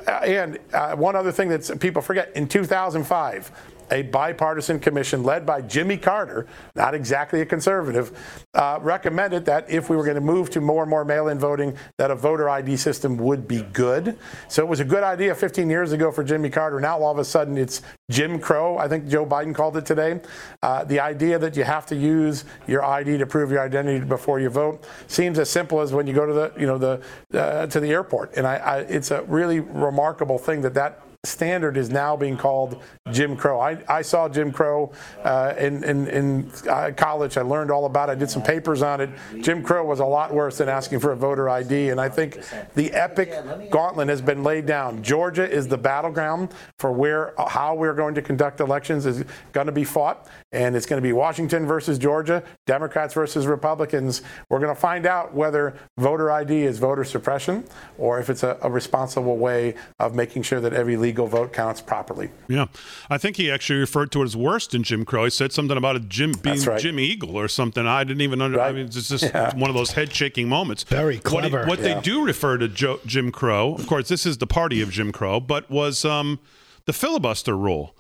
and uh, one other thing that people forget: in 2005 a bipartisan commission led by Jimmy Carter, not exactly a conservative, uh, recommended that if we were going to move to more and more mail-in voting, that a voter ID system would be good. So it was a good idea 15 years ago for Jimmy Carter. Now all of a sudden it's Jim Crow. I think Joe Biden called it today. Uh, the idea that you have to use your ID to prove your identity before you vote seems as simple as when you go to the, you know, the uh, to the airport. And I, I, it's a really remarkable thing that that standard is now being called Jim Crow. I, I saw Jim Crow uh, in, in, in uh, college. I learned all about it. I did some papers on it. Jim Crow was a lot worse than asking for a voter ID. And I think the epic gauntlet has been laid down. Georgia is the battleground for where how we're going to conduct elections is going to be fought. And it's going to be Washington versus Georgia, Democrats versus Republicans. We're going to find out whether voter ID is voter suppression or if it's a, a responsible way of making sure that every legal vote counts properly. Yeah, I think he actually referred to it as worse than Jim Crow. He said something about a Jim being right. Jim Eagle or something. I didn't even under. I mean, it's just Yeah. one of those head shaking moments. Very What, he- clever. what Yeah. they do refer to Joe, Jim Crow, of course, this is the party of Jim Crow, but was um, the filibuster rule.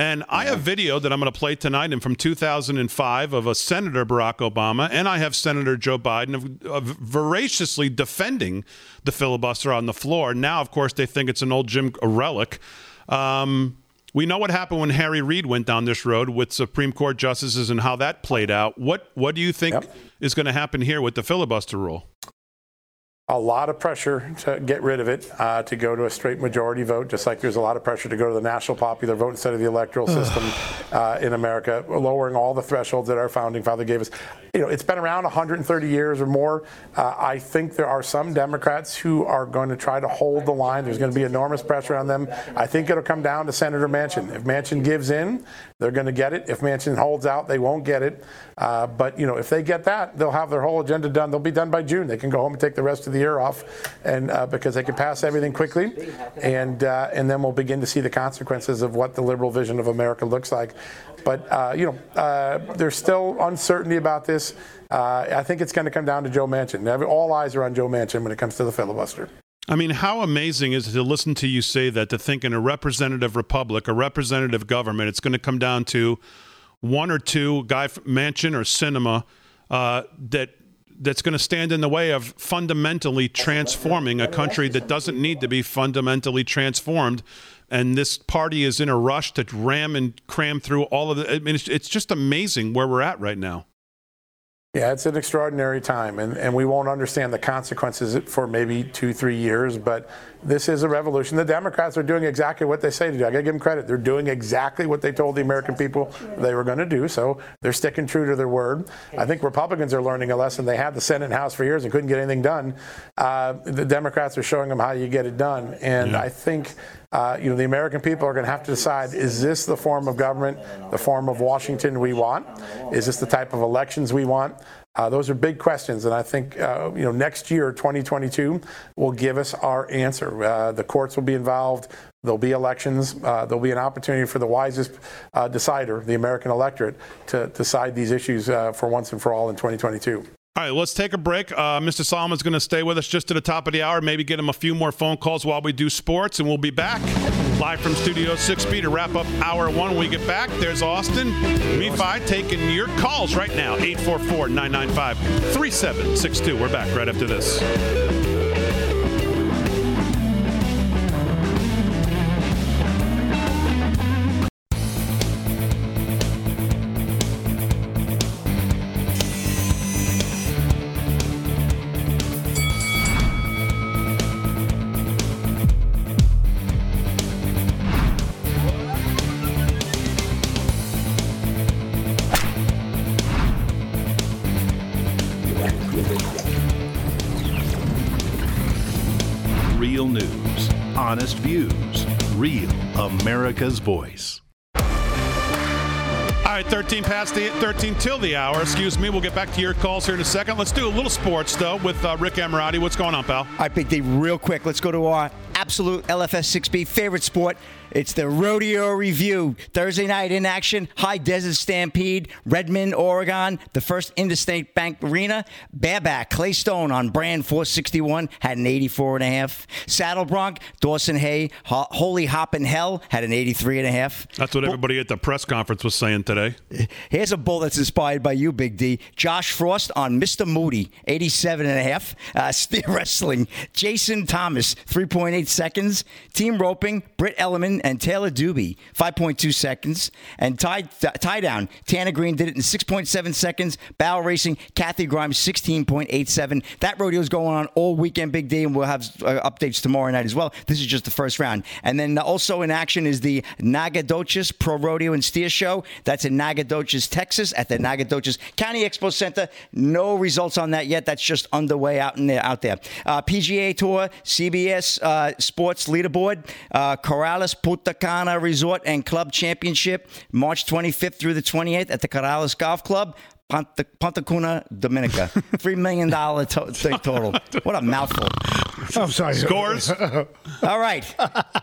And I have video that I'm going to play tonight and from 2005 of a Senator Barack Obama, and I have Senator Joe Biden of, of voraciously defending the filibuster on the floor. Now, of course, they think it's an old Jim relic. Um, we know what happened when Harry Reid went down this road with Supreme Court justices and how that played out. What what do you think Yep. is going to happen here with the filibuster rule? A lot of pressure to get rid of it, uh, to go to a straight majority vote, just like there's a lot of pressure to go to the national popular vote instead of the electoral system uh, in America, lowering all the thresholds that our founding father gave us. You know, it's been around 130 years or more. Uh, I think there are some Democrats who are going to try to hold the line. There's going to be enormous pressure on them. I think it'll come down to Senator Manchin. If Manchin gives in, they're going to get it. If Manchin holds out, they won't get it. Uh, but you know, if they get that, they'll have their whole agenda done. They'll be done by June. They can go home and take the rest of the year off, and uh, because they can pass everything quickly, and uh, and then we'll begin to see the consequences of what the liberal vision of America looks like. But uh, you know, uh, there's still uncertainty about this. Uh, I think it's going to come down to Joe Manchin. All eyes are on Joe Manchin when it comes to the filibuster. I mean, how amazing is it to listen to you say that, to think in a representative republic, a representative government, it's going to come down to one or two, Guy Manchin or Sinema, uh, that that's going to stand in the way of fundamentally transforming a country that doesn't need to be fundamentally transformed. And this party is in a rush to ram and cram through all of it. I mean, it's, it's just amazing where we're at right now. Yeah, it's an extraordinary time, and, and we won't understand the consequences for maybe two, three years, but this is a revolution. The Democrats are doing exactly what they say to do. I got to give them credit. They're doing exactly what they told the American people they were going to do, so they're sticking true to their word. I think Republicans are learning a lesson. They had the Senate and House for years and couldn't get anything done. Uh, the Democrats are showing them how you get it done, and I think uh, you know, the American people are going to have to decide: is this the form of government, the form of Washington we want? Is this the type of elections we want? Uh, those are big questions, and I think uh, you know next year, 2022, will give us our answer. Uh, the courts will be involved. There'll be elections. Uh, there'll be an opportunity for the wisest uh, decider, the American electorate, to decide these issues uh, for once and for all in 2022. All right, let's take a break. Uh, Mr. Solomon's going to stay with us just to the top of the hour, maybe get him a few more phone calls while we do sports, and we'll be back live from Studio 6B to wrap up hour one. When we get back, there's Austin, me, Fi, taking your calls right now 844 995 3762. We're back right after this. America's voice. All right, 13 past the 13 till the hour. Excuse me. We'll get back to your calls here in a second. Let's do a little sports though with uh, Rick Emirati. What's going on, pal? All right, Big D, real quick. Let's go to our absolute LFS 6B favorite sport. It's the Rodeo Review. Thursday night in action, High Desert Stampede, Redmond, Oregon, the first Interstate Bank Arena. Bareback, Clay Stone on brand 461 had an 84 and a half. Saddle Bronc, Dawson Hay, Ho- Holy Hop in Hell had an 83 and a half. That's what everybody at the press conference was saying today. Here's a bull that's inspired by you, Big D. Josh Frost on Mr. Moody, 87 and a half. Uh, steer wrestling, Jason Thomas, 3.8 seconds. Team roping, Britt Elliman, And Taylor Doobie, 5.2 seconds. And tie, tie down, Tanner Green did it in 6.7 seconds. Barrel Racing, Kathy Grimes, 16.87. That rodeo is going on all weekend, Big day, and we'll have uh, updates tomorrow night as well. This is just the first round. And then also in action is the Nacogdoches Pro Rodeo and Steer Show. That's in Nacogdoches, Texas, at the Nacogdoches County Expo Center. No results on that yet. That's just underway out in there. Out there. Uh, PGA Tour, CBS uh, Sports Leaderboard, uh, Corales Punta Cana Resort and Club Championship, March 25th through the 28th at the Corales Golf Club. Ponta, Punta Cana, Dominica. $3 million to- thing total. What a mouthful. I'm sorry. Scores. All right.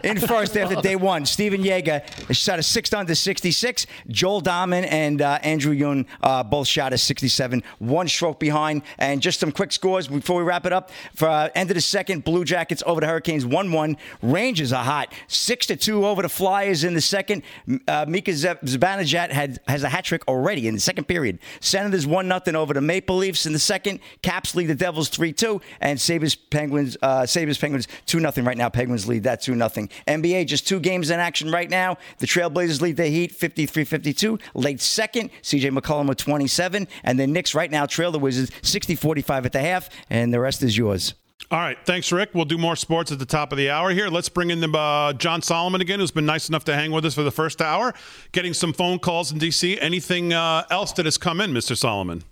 In first after day one, Stephan Jaeger shot a 6 under 66. Joel Dahmen and uh, Andrew Yun uh, both shot a 67, one stroke behind. And just some quick scores before we wrap it up. For uh, end of the second, Blue Jackets over the Hurricanes 1 1. Rangers are hot. 6 to 2 over the Flyers in the second. Uh, Mika Zibanejad had, has a hat trick already in the second period. Senators 1 0 over the Maple Leafs in the second. Caps lead the Devils 3 2. And Sabres Penguins, uh, Sabres Penguins 2 0 right now. Penguins lead that 2 0. NBA just two games in action right now. The Trailblazers lead the Heat 53 52. Late second, CJ McCollum with 27. And the Knicks right now trail the Wizards 60 45 at the half. And the rest is yours. All right. Thanks, Rick. We'll do more sports at the top of the hour here. Let's bring in the, uh, John Solomon again, who's been nice enough to hang with us for the first hour, getting some phone calls in D.C. Anything uh, else that has come in, Mr. Solomon?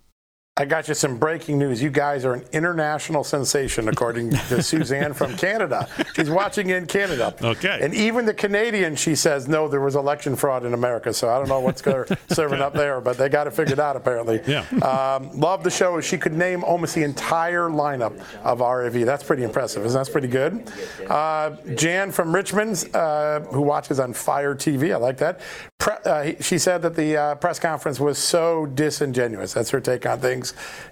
I got you some breaking news. You guys are an international sensation, according to Suzanne from Canada. She's watching in Canada. Okay. And even the Canadian, she says, no, there was election fraud in America. So I don't know what's they're serving up there, but they got it figured out apparently. Yeah. Um, love the show. She could name almost the entire lineup of RAV. That's pretty impressive. Isn't that pretty good? Uh, Jan from Richmond, uh, who watches on Fire TV. I like that. Pre- uh, she said that the uh, press conference was so disingenuous. That's her take on things.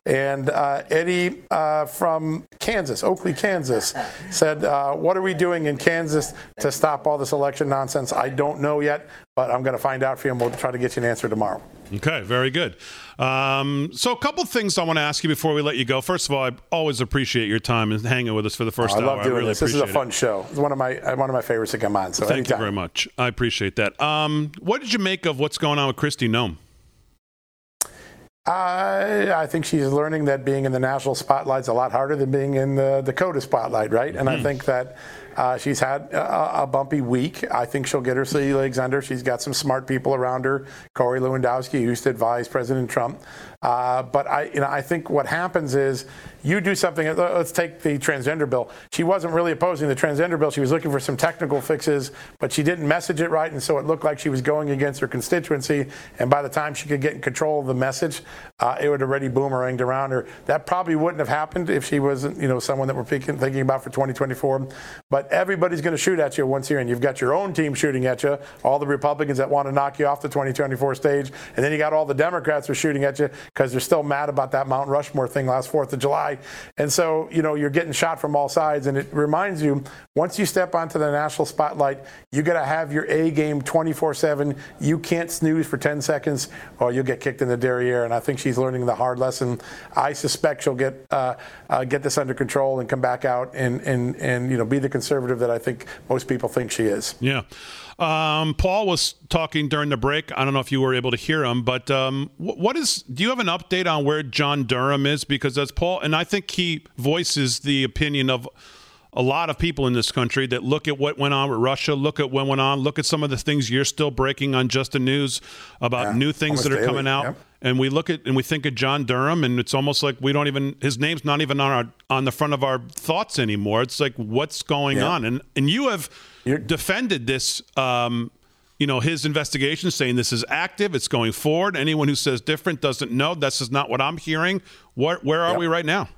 And uh, Eddie uh, from Kansas, Oakley, Kansas, said, uh, What are we doing in Kansas to stop all this election nonsense? I don't know yet, but I'm going to find out for you and we'll try to get you an answer tomorrow. Okay, very good. Um, so, a couple things I want to ask you before we let you go. First of all, I always appreciate your time and hanging with us for the first I hour. love doing really this. This is a fun it. show. It's one of my uh, one of my favorites to come on. So Thank anytime. you very much. I appreciate that. Um, what did you make of what's going on with Kristi Noem? I, I think she's learning that being in the national spotlight's a lot harder than being in the Dakota spotlight, right? And I mm-hmm. think that uh, she's had a, a bumpy week. I think she'll get her sea legs under. She's got some smart people around her. Corey Lewandowski used to advise President Trump. Uh, but I, you know, I think what happens is you do something. Let's take the transgender bill. She wasn't really opposing the transgender bill. She was looking for some technical fixes, but she didn't message it right, and so it looked like she was going against her constituency. And by the time she could get in control of the message, uh, it would already boomeranged around her. That probably wouldn't have happened if she wasn't, you know, someone that we're thinking about for 2024. But everybody's going to shoot at you once here, and you've got your own team shooting at you. All the Republicans that want to knock you off the 2024 stage, and then you got all the Democrats who are shooting at you because they're still mad about that Mount Rushmore thing last Fourth of July. And so, you know, you're getting shot from all sides, and it reminds you once you step onto the national spotlight, you got to have your A game 24/7. You can't snooze for 10 seconds, or you'll get kicked in the derriere. And I think she's learning the hard lesson. I suspect she'll get uh, uh, get this under control and come back out and and and you know be the conservative that I think most people think she is. Yeah. Um, Paul was talking during the break. I don't know if you were able to hear him, but um, what is? Do you have an update on where John Durham is? Because as Paul and I think he voices the opinion of a lot of people in this country that look at what went on with Russia, look at what went on, look at some of the things you're still breaking on Just the News about Yeah, new things that are daily, coming out. yep. And we look at and we think of John Durham, and it's almost like we don't even his name's not even on our on the front of our thoughts anymore. It's like what's going Yeah. on, and and you have defended this. Um, you know his investigation, saying this is active, it's going forward. Anyone who says different doesn't know. This is not what I'm hearing. Where where are Yep. we right now?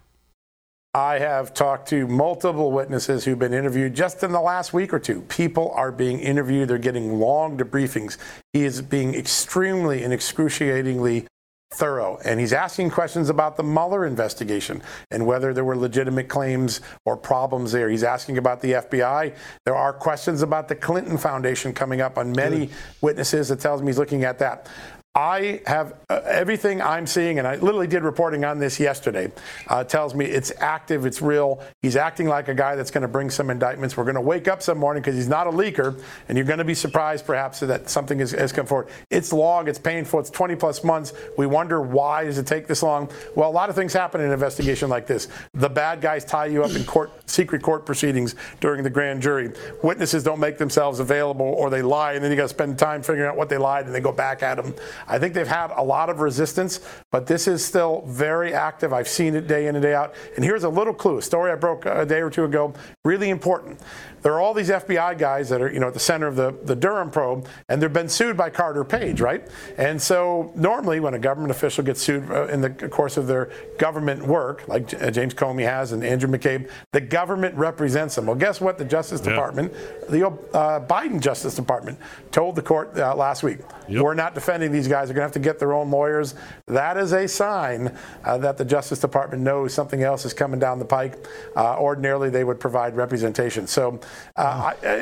I have talked to multiple witnesses who've been interviewed just in the last week or two. People are being interviewed, they're getting long debriefings. He is being extremely and excruciatingly thorough, and he's asking questions about the Mueller investigation and whether there were legitimate claims or problems there. He's asking about the FBI. There are questions about the Clinton Foundation coming up on many witnesses It tells me he's looking at that. I have uh, everything I'm seeing, and I literally did reporting on this yesterday, uh, tells me it's active, it's real. He's acting like a guy that's going to bring some indictments. We're going to wake up some morning because he's not a leaker, and you're going to be surprised perhaps that something has, has come forward. It's long, it's painful, it's 20 plus months. We wonder why does it take this long? Well, a lot of things happen in an investigation like this. The bad guys tie you up in court, secret court proceedings during the grand jury. Witnesses don't make themselves available, or they lie, and then you got to spend time figuring out what they lied, and they go back at them. I think they've had a lot of resistance, but this is still very active. I've seen it day in and day out. And here's a little clue, a story I broke a day or two ago, really important. There are all these FBI guys that are, you know, at the center of the, the Durham probe, and they've been sued by Carter Page, right? And so normally when a government official gets sued uh, in the course of their government work, like uh, James Comey has and Andrew McCabe, the government represents them. Well, guess what? The Justice Yeah. Department, the uh, Biden Justice Department, told the court uh, last week, we're not defending these guys. They're going to have to get their own lawyers. That is a sign uh, that the Justice Department knows something else is coming down the pike. Uh, ordinarily, they would provide representation. So uh, I, I-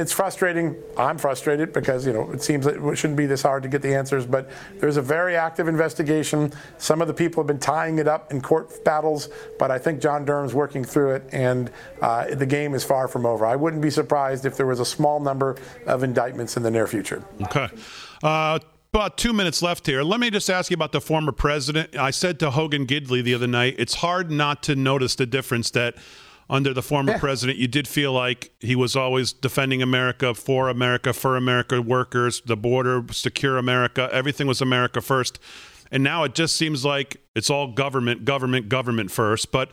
it's frustrating. I'm frustrated because you know it seems that it shouldn't be this hard to get the answers. But there's a very active investigation. Some of the people have been tying it up in court battles, but I think John Durham's working through it, and uh, the game is far from over. I wouldn't be surprised if there was a small number of indictments in the near future. Okay. Uh, about two minutes left here. Let me just ask you about the former president. I said to Hogan Gidley the other night, it's hard not to notice the difference that under the former president, you did feel like he was always defending America, for America, for America, workers, the border, secure America. Everything was America first. And now it just seems like it's all government, government, government first. But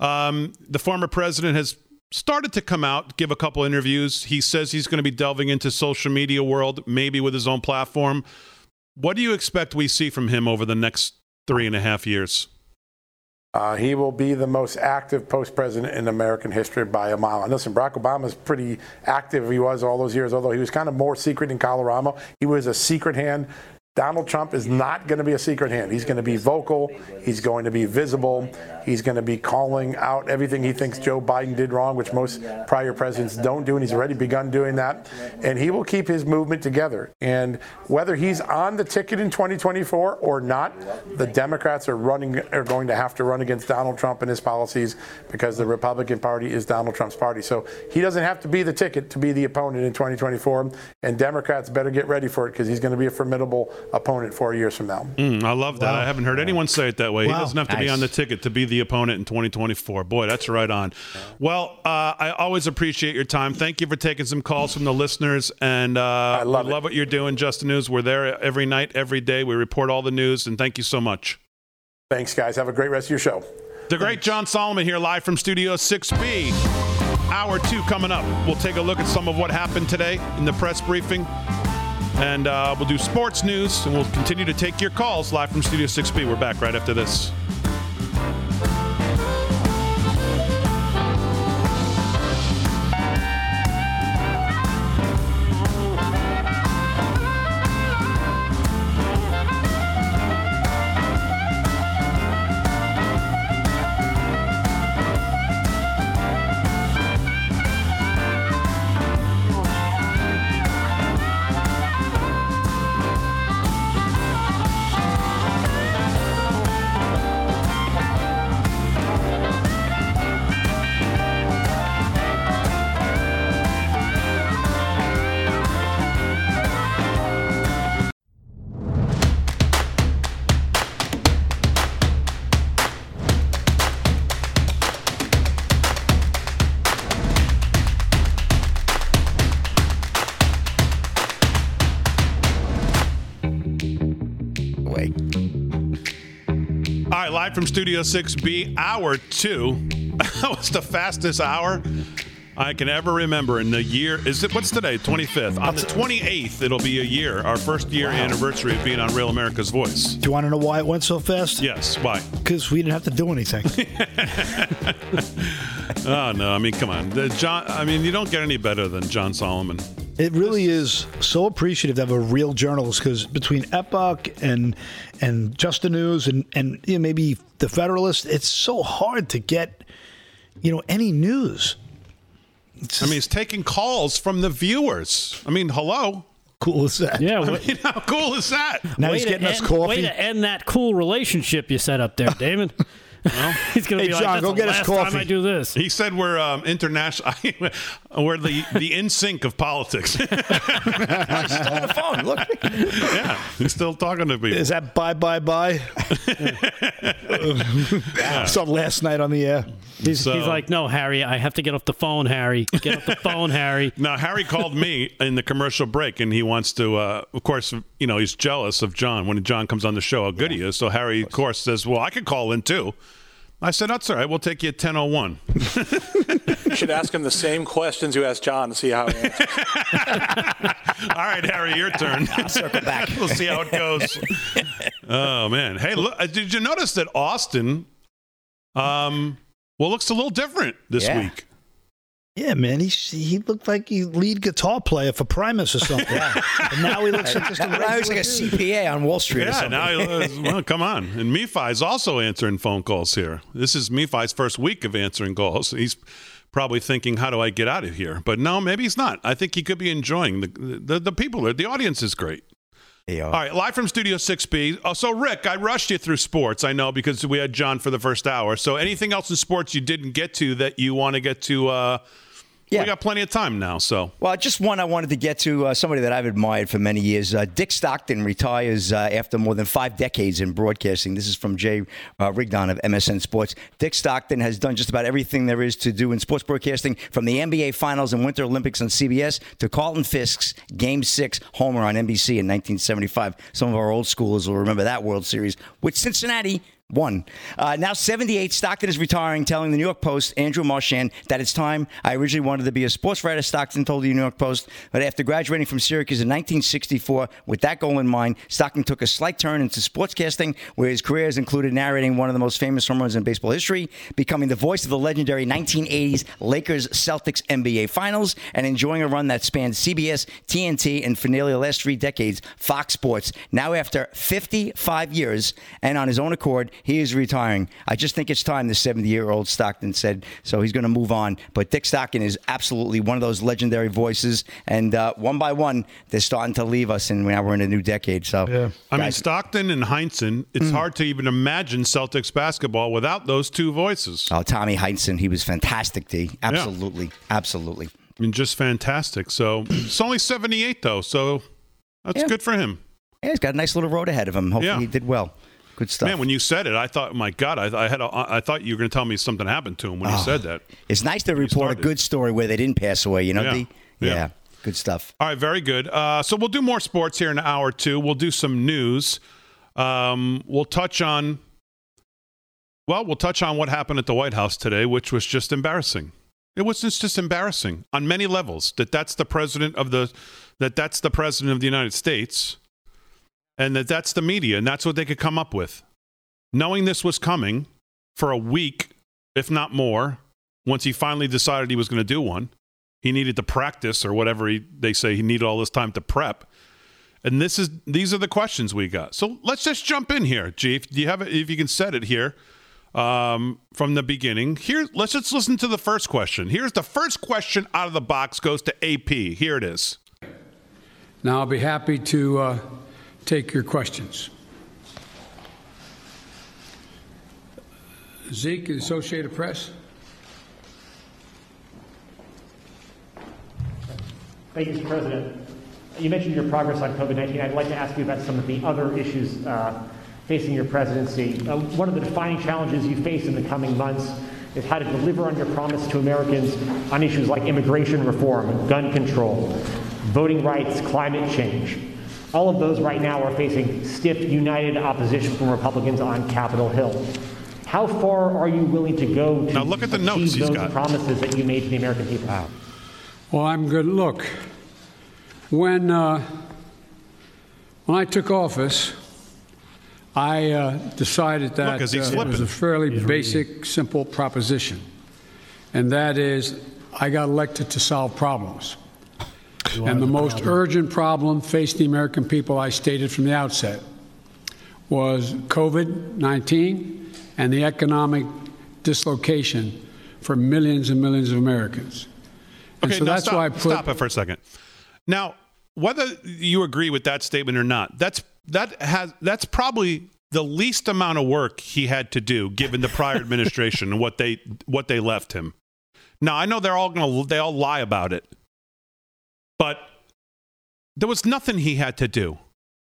um, the former president has started to come out, give a couple interviews. He says he's going to be delving into social media world, maybe with his own platform. What do you expect we see from him over the next three and a half years? Uh, he will be the most active post president in American history by a mile. And listen, Barack Obama Obama's pretty active. He was all those years, although he was kind of more secret in Colorado. He was a secret hand. Donald Trump is not going to be a secret hand. He's going to be vocal. He's going to be visible. He's going to be calling out everything he thinks Joe Biden did wrong, which most prior presidents don't do, and he's already begun doing that. And he will keep his movement together. And whether he's on the ticket in 2024 or not, the Democrats are running are going to have to run against Donald Trump and his policies because the Republican Party is Donald Trump's party. So he doesn't have to be the ticket to be the opponent in 2024. And Democrats better get ready for it because he's going to be a formidable opponent four years from now. Mm, I love that. I haven't heard anyone say it that way. He doesn't have to be on the ticket to be the opponent in 2024. Boy, that's right on. Well, uh, I always appreciate your time. Thank you for taking some calls from the listeners. And uh, I love, love what you're doing, Justin News. We're there every night, every day. We report all the news. And thank you so much. Thanks, guys. Have a great rest of your show. The great John Solomon here, live from Studio 6B. Hour two coming up. We'll take a look at some of what happened today in the press briefing. And uh, we'll do sports news, and we'll continue to take your calls live from Studio 6B. We're back right after this. Live from Studio 6B, hour two. that was the fastest hour I can ever remember in the year. Is it what's today? 25th. On the 28th, it'll be a year, our first year anniversary of being on Real America's Voice. Do you want to know why it went so fast? Yes. Why? Because we didn't have to do anything. Oh no! I mean, come on, the John. I mean, you don't get any better than John Solomon. It really is so appreciative to have a real journalist because between Epoch and and Just the News and and you know, maybe the Federalist, it's so hard to get you know any news. I mean, he's taking calls from the viewers. I mean, hello. cool is that? Yeah. I mean, how cool is that? Now way he's to getting us end- coffee. Way to end that cool relationship you set up there, Damon. He's gonna Hey, be John, like, "That's go get us last coffee." Time I do this. He said we're um, international. we're the the NSYNC of politics. he's Still on the phone. Look. yeah, he's still talking to people. Is that bye bye bye? Saw last night on the air. He's, So- he's like, no, Harry, I have to get off the phone, Harry. Get off the phone, Harry. Now Harry called me in the commercial break, and he wants to. Uh, of course, you know he's jealous of John when John comes on the show. How good he is. So Harry, of course, says, "Well, I could call in too." I said, "That's all right. We'll take you at ten oh one." You should ask him the same questions you asked John to see how he answers. All right, Harry, your turn. I'll circle back. we'll see how it goes. Oh man, hey, look! uh, Did you notice that Austin, um, well, looks a little different this Yeah. week? Yeah, man, he he looked like he lead guitar player for Primus or something. And now he looks like just a Now now he's like a. CPA on Wall Street Yeah, something. now he, looks, well, come on. And Mifi's also answering phone calls here. This is Mifi's first week of answering calls. He's probably thinking, "How do I get out of here?" But no, maybe he's not. I think he could be enjoying the the, the people. The audience is great. They are. All right, live from Studio 6B. Oh, so, Rick, I rushed you through sports, I know, because we had John for the first hour. So, anything else in sports you didn't get to that you want to get to? Uh, Yeah. We got plenty of time now, so. Well, just one I wanted to get to uh, somebody that I've admired for many years. Uh, Dick Stockton retires uh, after more than five decades in broadcasting. This is from Jay uh, Rigdon of MSN Sports. Dick Stockton has done just about everything there is to do in sports broadcasting, from the NBA Finals and Winter Olympics on CBS to Carlton Fisk's Game Six homer on NBC in 1975. Some of our old schoolers will remember that World Series, which Cincinnati one. Uh, now 78, Stockton is retiring, telling the New York Post, Andrew Marchand, that it's time. I originally wanted to be a sports writer, Stockton told the New York Post, but after graduating from Syracuse in 1964, with that goal in mind, Stockton took a slight turn into sportscasting, where his career has included narrating one of the most famous home runs in baseball history, becoming the voice of the legendary 1980s Lakers Celtics NBA Finals, and enjoying a run that spanned CBS, TNT, and for nearly the last three decades, Fox Sports. Now, after 55 years and on his own accord, he is retiring. I just think it's time, the 70 year old Stockton said. So he's going to move on. But Dick Stockton is absolutely one of those legendary voices. And uh, one by one, they're starting to leave us, and now we're in a new decade. So, Yeah. I mean, Stockton and Heinsohn, it's hard to even imagine Celtics basketball without those two voices. oh, Tommy Heinsohn, he was fantastic, D. Absolutely. Absolutely. I mean, just fantastic. So, it's only 78, though, so that's Yeah. good for him. Yeah, he's got a nice little road ahead of him. Hopefully, Yeah. he did well. Good stuff. Man, when you said it, I thought, my God, I, I had, a, I thought you were going to tell me something happened to him when you Oh. said that. it's nice to report a good story where they didn't pass away, you know, Yeah. D? Yeah. Good stuff. All right, very good. Uh, so we'll do more sports here in an hour or two. We'll do some news. Um, we'll touch on, well, we'll touch on what happened at the White House today, which was just embarrassing. It was just, just embarrassing on many levels. That that's the president of the, that that's the president of the United States, and that that's the media, and that's what they could come up with. Knowing this was coming for a week, if not more, once he finally decided he was going to do one he needed to practice or whatever he, they say he needed all this time to prep. And this is these are the questions we got. So let's just jump in here chief. Do you have it if you can set it here um, from the beginning. Here let's just listen to the first question. Here's the first question out of the box goes to ap here it is. Now, I'll be happy to uh, take your questions. Zeke, Associated Press. Thank you, Mr. President. You mentioned your progress on COVID-19. I'd like to ask you about some of the other issues uh, facing your presidency. Uh, one of the defining challenges you face in the coming months is how to deliver on your promise to Americans on issues like immigration reform, gun control, voting rights, climate change. All of those right now are facing stiff, united opposition from Republicans on Capitol Hill. How far are you willing to go to Now look at the achieve notes he's those got. promises that you made to the American people? Well, I'm good. Look, when uh, when I took office, I uh, decided that Look, uh, it was a fairly basic, simple proposition, and that is, I got elected to solve problems. And the most urgent problem facing the American people, I stated from the outset, was COVID 19 and the economic dislocation for millions and millions of Americans. And okay so that's stop, why I put. stop it for a second now whether you agree with that statement or not, that's that has that's probably the least amount of work he had to do given the prior administration and what they what they left him. Now I know they're all gonna they all lie about it, but there was nothing he had to do.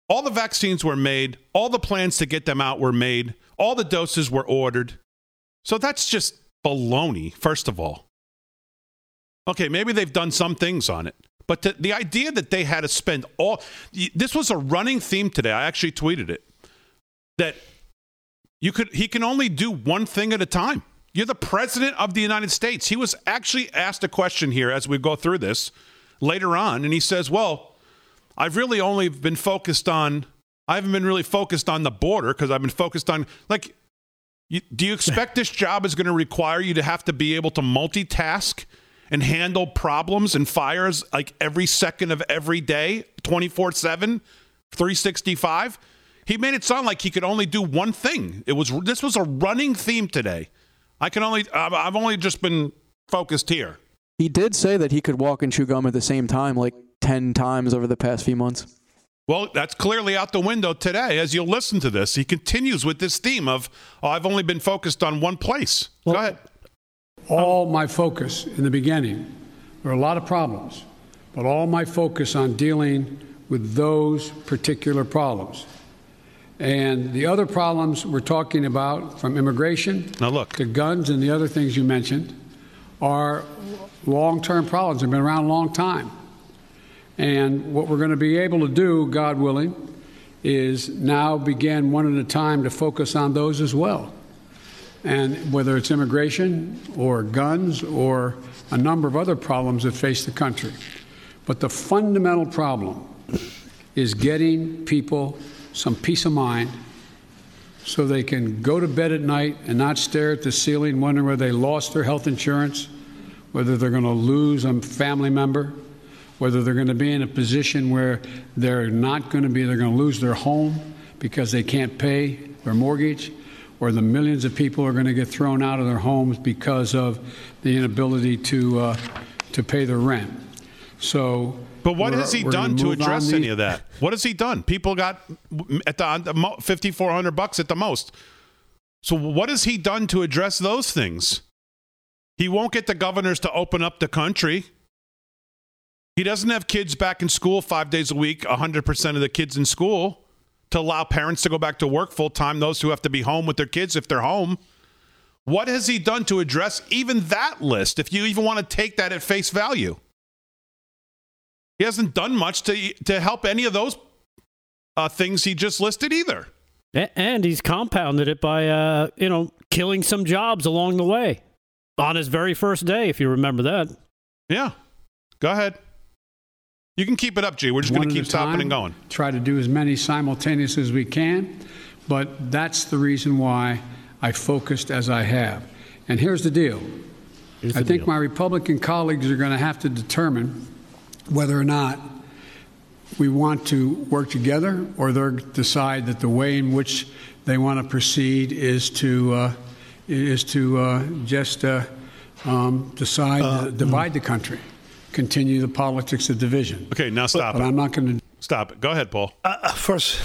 All the vaccines were made, all the plans to get them out were made, all the doses were ordered. So that's just baloney, first of all. Okay, maybe they've done some things on it. But the, the idea that they had to spend all this was a running theme today. I actually tweeted it that you could he can only do one thing at a time. You're the president of the United States. He was actually asked a question here as we go through this later on, and he says, "Well, I've really only been focused on. I haven't been really focused on the border because I've been focused on like." You, do you expect this job is going to require you to have to be able to multitask and handle problems and fires like every second of every day, 24 7, 365? He made it sound like he could only do one thing. It was this was a running theme today. I can only I've only just been focused here. He did say that he could walk and chew gum at the same time like 10 times over the past few months. Well, that's clearly out the window today as you'll listen to this. He continues with this theme of, oh, I've only been focused on one place. Go ahead. All my focus in the beginning, there are a lot of problems, but all my focus on dealing with those particular problems. And the other problems we're talking about, from immigration now look. to guns and the other things you mentioned, are long term problems. They've been around a long time. And what we're going to be able to do, God willing, is now begin one at a time to focus on those as well. And whether it's immigration or guns or a number of other problems that face the country. But the fundamental problem is getting people some peace of mind so they can go to bed at night and not stare at the ceiling wondering whether they lost their health insurance, whether they're going to lose a family member, whether they're going to be in a position where they're not going to be, they're going to lose their home because they can't pay their mortgage, or the millions of people are going to get thrown out of their homes because of the inability to uh, to pay their rent. So, but what has he done to address any the, of that? What has he done? People got at the fifty four hundred bucks at the most. So what has he done to address those things? He won't get the governors to open up the country. He doesn't have kids back in school five days a week, 100% of the kids in school, to allow parents to go back to work full time, those who have to be home with their kids if they're home. What has he done to address even that list, if you even want to take that at face value? He hasn't done much to, to help any of those uh, things he just listed either. And he's compounded it by, uh, you know, killing some jobs along the way on his very first day, if you remember that. Yeah. Go ahead. You can keep it up, G. We're just going to keep topping and going. Try to do as many simultaneous as we can, but that's the reason why I focused as I have. And here's the deal here's I the think deal. my Republican colleagues are going to have to determine whether or not we want to work together or they decide that the way in which they want to proceed is to, uh, is to uh, just uh, um, decide Uh, to divide the country continue the politics of division. Okay, now stop but it. I'm not going to stop it. Go ahead, Paul. Uh, first,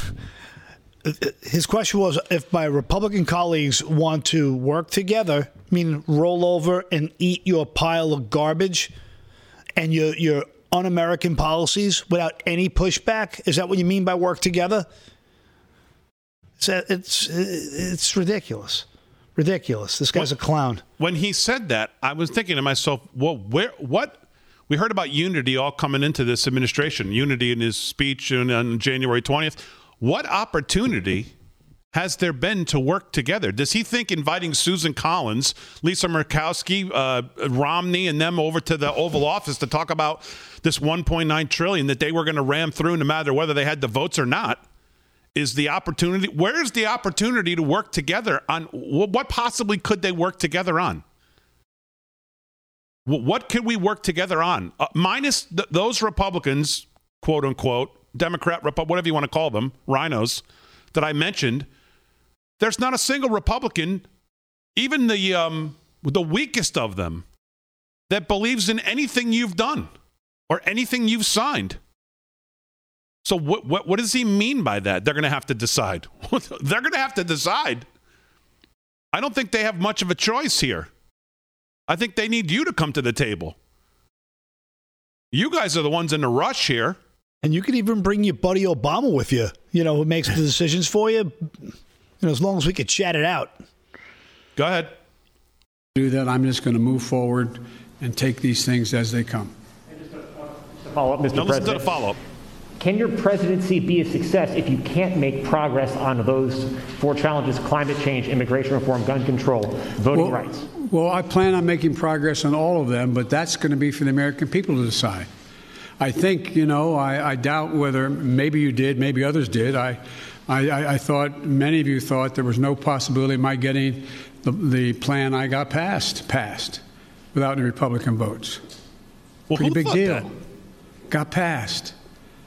his question was if my Republican colleagues want to work together, I mean roll over and eat your pile of garbage and your your un-American policies without any pushback. Is that what you mean by work together? It's it's, it's ridiculous. Ridiculous. This guy's a clown. When he said that, I was thinking to myself, well, where what we heard about unity all coming into this administration, unity in his speech on, on January 20th. What opportunity has there been to work together? Does he think inviting Susan Collins, Lisa Murkowski, uh, Romney, and them over to the Oval Office to talk about this 1.9 trillion that they were going to ram through no matter whether they had the votes or not? Is the opportunity? Where is the opportunity to work together on? What possibly could they work together on? What can we work together on? Uh, minus th- those Republicans, quote unquote, Democrat, whatever you want to call them, RINOs that I mentioned. There's not a single Republican, even the um, the weakest of them, that believes in anything you've done or anything you've signed. So what what what does he mean by that? They're going to have to decide. They're going to have to decide. I don't think they have much of a choice here. I think they need you to come to the table. You guys are the ones in the rush here. And you could even bring your buddy Obama with you, you know, who makes the decisions for you. You know, as long as we could chat it out. Go ahead. Do that. I'm just going to move forward and take these things as they come. Follow up, Mr. Now listen to President. the follow up. Can your presidency be a success if you can't make progress on those four challenges climate change, immigration reform, gun control, voting well, rights? Well, I plan on making progress on all of them, but that's going to be for the American people to decide. I think, you know, I, I doubt whether maybe you did, maybe others did. I, I, I, thought, many of you thought there was no possibility of my getting the, the plan I got passed, passed without any Republican votes. Well, Pretty who big deal. that? Got passed.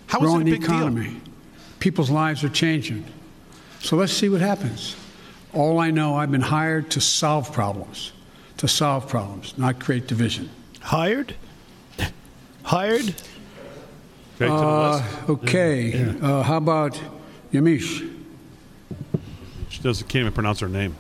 How is it a Growing the big deal? economy. People's lives are changing. So let's see what happens. All I know, I've been hired to solve problems, to solve problems, not create division. Hired? Hired? Okay, to the Uh, list. okay. Uh, how about Yamish? She doesn't can't even pronounce her name.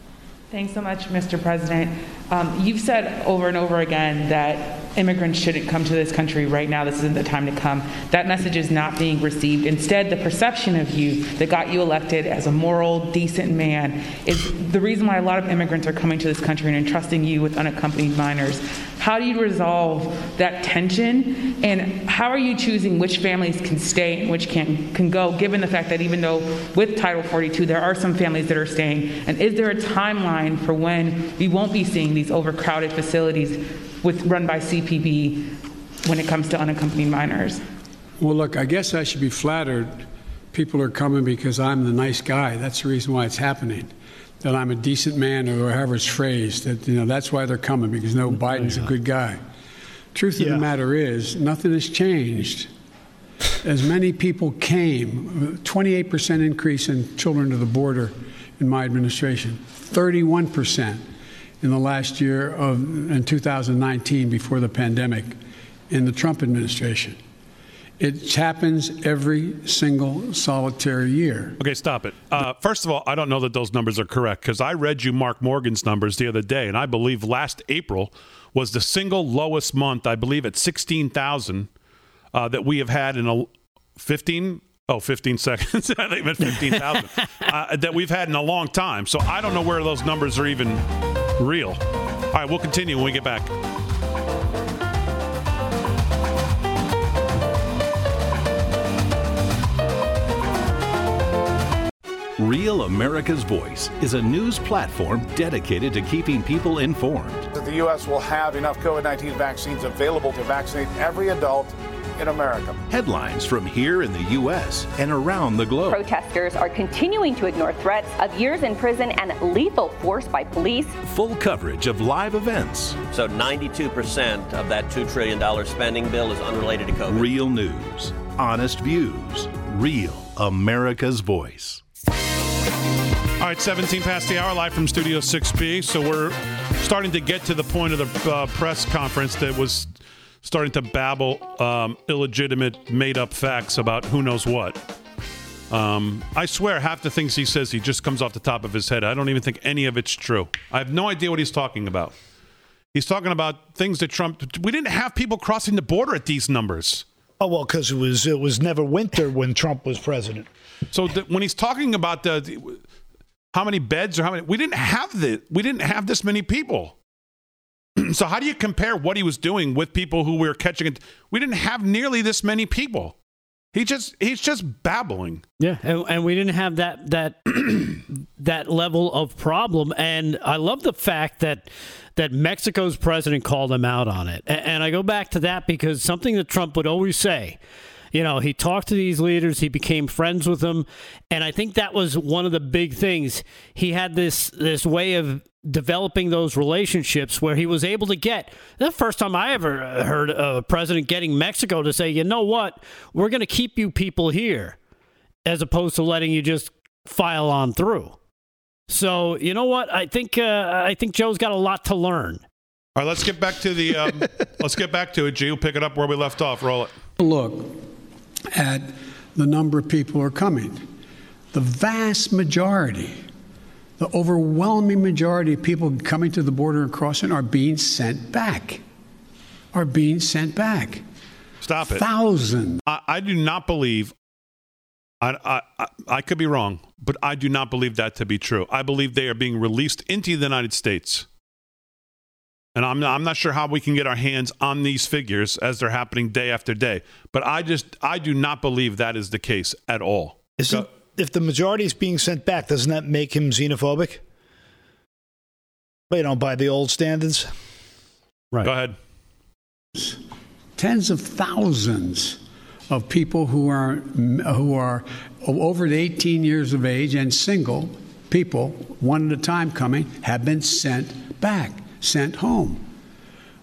Thanks so much, Mr. President. Um, you've said over and over again that immigrants shouldn't come to this country right now. This isn't the time to come. That message is not being received. Instead, the perception of you that got you elected as a moral, decent man is the reason why a lot of immigrants are coming to this country and entrusting you with unaccompanied minors. How do you resolve that tension? And how are you choosing which families can stay and which can, can go, given the fact that even though with Title 42 there are some families that are staying? And is there a timeline for when we won't be seeing these overcrowded facilities with, run by CBP when it comes to unaccompanied minors? Well, look, I guess I should be flattered. People are coming because I'm the nice guy. That's the reason why it's happening. That I'm a decent man, or however it's phrased. That you know, that's why they're coming because no, Biden's a good guy. Truth of the matter is, nothing has changed. As many people came, 28% increase in children to the border in my administration, 31% in the last year of in 2019 before the pandemic in the Trump administration. It happens every single solitary year. Okay, stop it. Uh, first of all, I don't know that those numbers are correct because I read you Mark Morgan's numbers the other day, and I believe last April was the single lowest month, I believe at 16,000, uh, that we have had in a 15, oh, 15 seconds. I think it meant 15,000, uh, that we've had in a long time. So I don't know where those numbers are even real. All right, we'll continue when we get back. Real America's Voice is a news platform dedicated to keeping people informed. that the U.S. will have enough COVID 19 vaccines available to vaccinate every adult in America. Headlines from here in the U.S. and around the globe. Protesters are continuing to ignore threats of years in prison and lethal force by police. Full coverage of live events. So 92% of that $2 trillion spending bill is unrelated to COVID. Real news, honest views, real America's voice. All right, 17 past the hour, live from Studio 6B. So we're starting to get to the point of the uh, press conference that was starting to babble um, illegitimate, made up facts about who knows what. Um, I swear, half the things he says, he just comes off the top of his head. I don't even think any of it's true. I have no idea what he's talking about. He's talking about things that Trump. We didn't have people crossing the border at these numbers. Oh well, because it was it was never winter when Trump was president. So the, when he's talking about the, the- how many beds or how many, we didn't have the we didn't have this many people. so how do you compare what he was doing with people who we were catching? We didn't have nearly this many people. He just he's just babbling. Yeah, and, and we didn't have that that that level of problem. And I love the fact that that Mexico's president called him out on it. And, and I go back to that because something that Trump would always say. You know, he talked to these leaders, he became friends with them, and I think that was one of the big things. He had this this way of developing those relationships where he was able to get the first time I ever heard a president getting Mexico to say, "You know what? We're going to keep you people here." as opposed to letting you just file on through. So you know what? I think uh, I think Joe's got a lot to learn. All right, let's get back to the um, let's get back to it. G, we'll pick it up where we left off. Roll it. Look at the number of people who are coming. The vast majority, the overwhelming majority of people coming to the border and crossing are being sent back. Are being sent back. Stop it. Thousands. I, I do not believe. I, I I- I could be wrong, but I do not believe that to be true. I believe they are being released into the United States, and I'm not, I'm not sure how we can get our hands on these figures as they're happening day after day. But I just I do not believe that is the case at all. Isn't, if the majority is being sent back, doesn't that make him xenophobic? you don't buy the old standards. Right. Go ahead. tens of thousands of people who are who are over 18 years of age and single people, one at a time coming, have been sent back, sent home.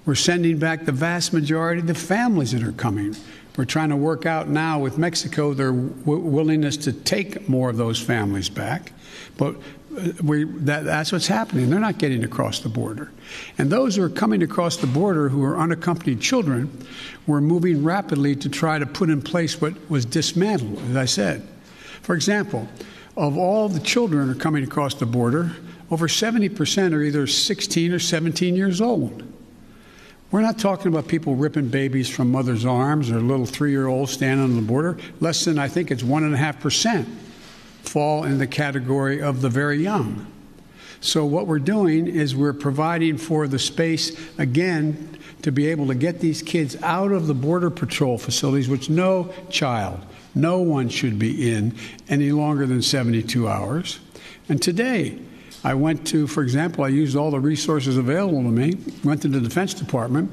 We're sending back the vast majority of the families that are coming. We're trying to work out now with Mexico their w- willingness to take more of those families back, but uh, we, that, that's what's happening. They're not getting across the border. And those who are coming across the border who are unaccompanied children, we're moving rapidly to try to put in place what was dismantled, as I said. For example, of all the children who are coming across the border, over 70% are either 16 or 17 years old. We're not talking about people ripping babies from mother's arms or little three year olds standing on the border. Less than, I think it's 1.5% fall in the category of the very young. So, what we're doing is we're providing for the space again to be able to get these kids out of the Border Patrol facilities, which no child, no one should be in any longer than 72 hours. And today, I went to, for example, I used all the resources available to me, went to the Defense Department,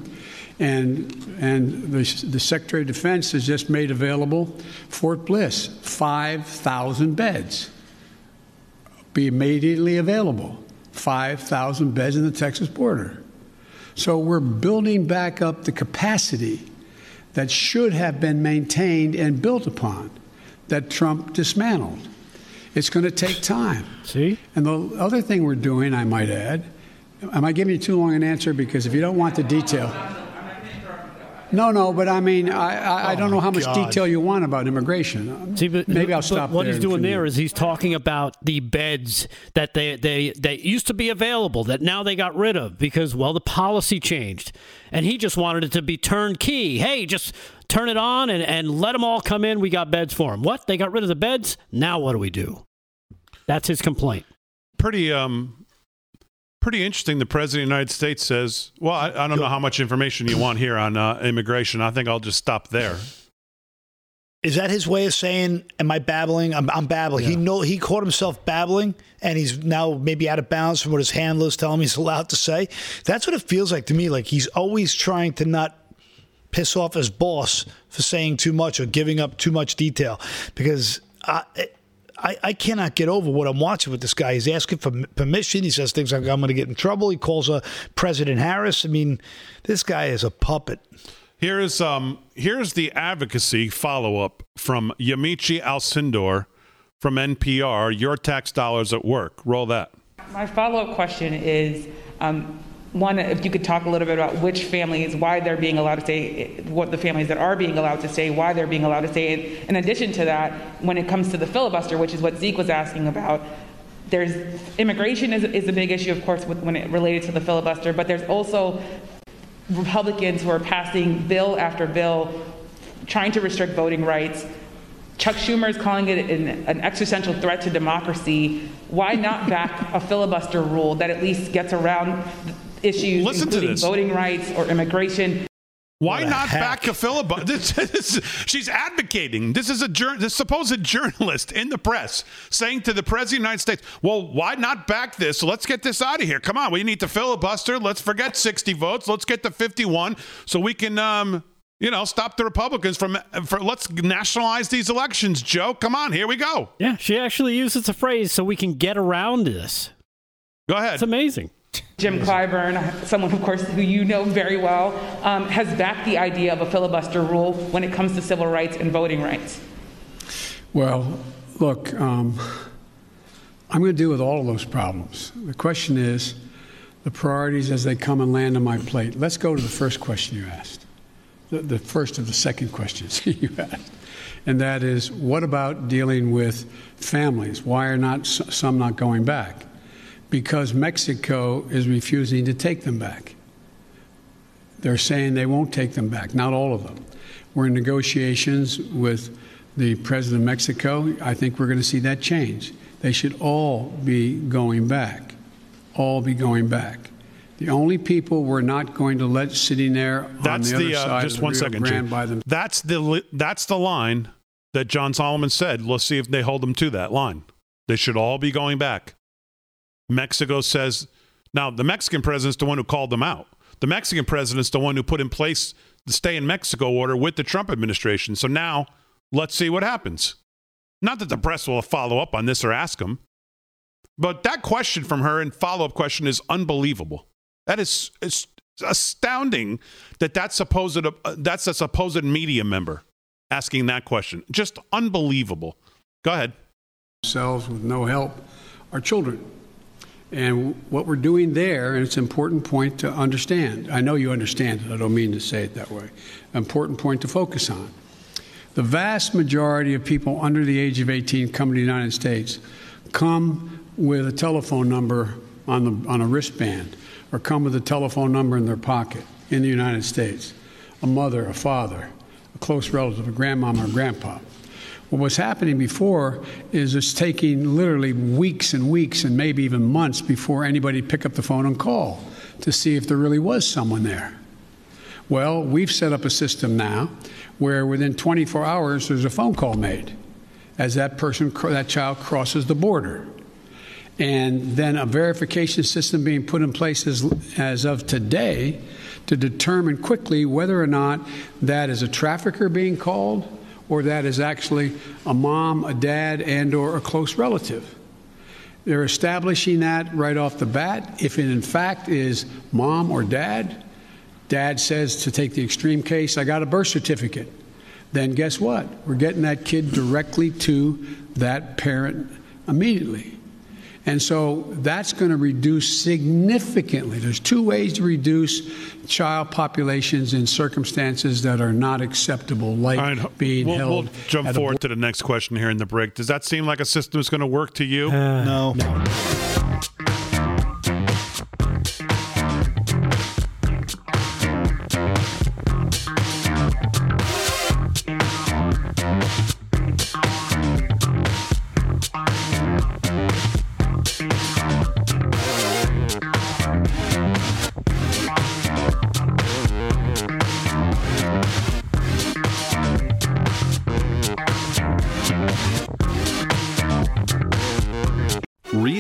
and, and the, the Secretary of Defense has just made available Fort Bliss, 5,000 beds be immediately available. 5,000 beds in the Texas border. So we're building back up the capacity that should have been maintained and built upon that Trump dismantled. It's going to take time. See? And the other thing we're doing, I might add, am I giving you too long an answer? Because if you don't want the detail. No, no, but I mean, I, I, I don't know how much God. detail you want about immigration. See, but, Maybe I'll but stop What there he's doing there is he's talking about the beds that they, they, they used to be available that now they got rid of because, well, the policy changed. And he just wanted it to be turnkey. Hey, just turn it on and, and let them all come in. We got beds for them. What? They got rid of the beds? Now what do we do? That's his complaint. Pretty um, pretty interesting. The president of the United States says, "Well, I, I don't know how much information you want here on uh, immigration. I think I'll just stop there." Is that his way of saying, "Am I babbling? I'm, I'm babbling." He know he caught himself babbling, and he's now maybe out of bounds from what his handlers tell him he's allowed to say. That's what it feels like to me. Like he's always trying to not piss off his boss for saying too much or giving up too much detail, because I. I, I cannot get over what I'm watching with this guy. He's asking for permission. He says things like, I'm going to get in trouble. He calls uh, President Harris. I mean, this guy is a puppet. Here is um here's the advocacy follow up from Yamiche Alcindor from NPR. Your tax dollars at work. Roll that. My follow-up question is, um, one, if you could talk a little bit about which families, why they're being allowed to stay, what the families that are being allowed to stay, why they're being allowed to stay. And in addition to that, when it comes to the filibuster, which is what Zeke was asking about, there's immigration is, is a big issue, of course, with, when it related to the filibuster, but there's also Republicans who are passing bill after bill trying to restrict voting rights. Chuck Schumer is calling it an, an existential threat to democracy. Why not back a filibuster rule that at least gets around issues Listen to including this. voting rights or immigration? Why not back a filibuster? This, this, she's advocating. This is a jour- this supposed journalist in the press saying to the president of the United States, "Well, why not back this? Let's get this out of here. Come on, we need to filibuster. Let's forget 60 votes. Let's get to 51 so we can, um, you know, stop the Republicans from. For, let's nationalize these elections. Joe, come on, here we go. Yeah, she actually uses a phrase so we can get around this. Go ahead. It's amazing. Jim Clyburn, someone, of course, who you know very well, um, has backed the idea of a filibuster rule when it comes to civil rights and voting rights. Well, look, um, I'm going to deal with all of those problems. The question is the priorities as they come and land on my plate. Let's go to the first question you asked, the, the first of the second questions you asked. and that is what about dealing with families? Why are not some not going back? Because Mexico is refusing to take them back. They're saying they won't take them back, not all of them. We're in negotiations with the president of Mexico. I think we're going to see that change. They should all be going back. All be going back. The only people we're not going to let sitting there That's on the, the, other uh, side just of the one Rio second, Grande by them. That's the li- that's the line that John Solomon said. Let's see if they hold them to that line. They should all be going back. Mexico says now the Mexican president's the one who called them out. The Mexican president's the one who put in place the stay in Mexico order with the Trump administration. So now let's see what happens. Not that the press will follow up on this or ask them, but that question from her and follow up question is unbelievable. That is it's astounding that that's supposed uh, that's a supposed media member asking that question. Just unbelievable. Go ahead. Themselves with no help are children. And what we're doing there, and it's an important point to understand. I know you understand it. I don't mean to say it that way. Important point to focus on. The vast majority of people under the age of 18 come to the United States come with a telephone number on, the, on a wristband or come with a telephone number in their pocket in the United States a mother, a father, a close relative, a grandmama or grandpa. What was happening before is it's taking literally weeks and weeks and maybe even months before anybody pick up the phone and call to see if there really was someone there. Well, we've set up a system now where within 24 hours there's a phone call made as that person, that child crosses the border. And then a verification system being put in place as, as of today to determine quickly whether or not that is a trafficker being called or that is actually a mom, a dad, and or a close relative. They're establishing that right off the bat. If it in fact is mom or dad, dad says to take the extreme case, I got a birth certificate. Then guess what? We're getting that kid directly to that parent immediately. And so that's going to reduce significantly. There's two ways to reduce child populations in circumstances that are not acceptable, like being We'll, held. we'll jump at a forward to the next question here in the break. Does that seem like a system that's going to work to you? no.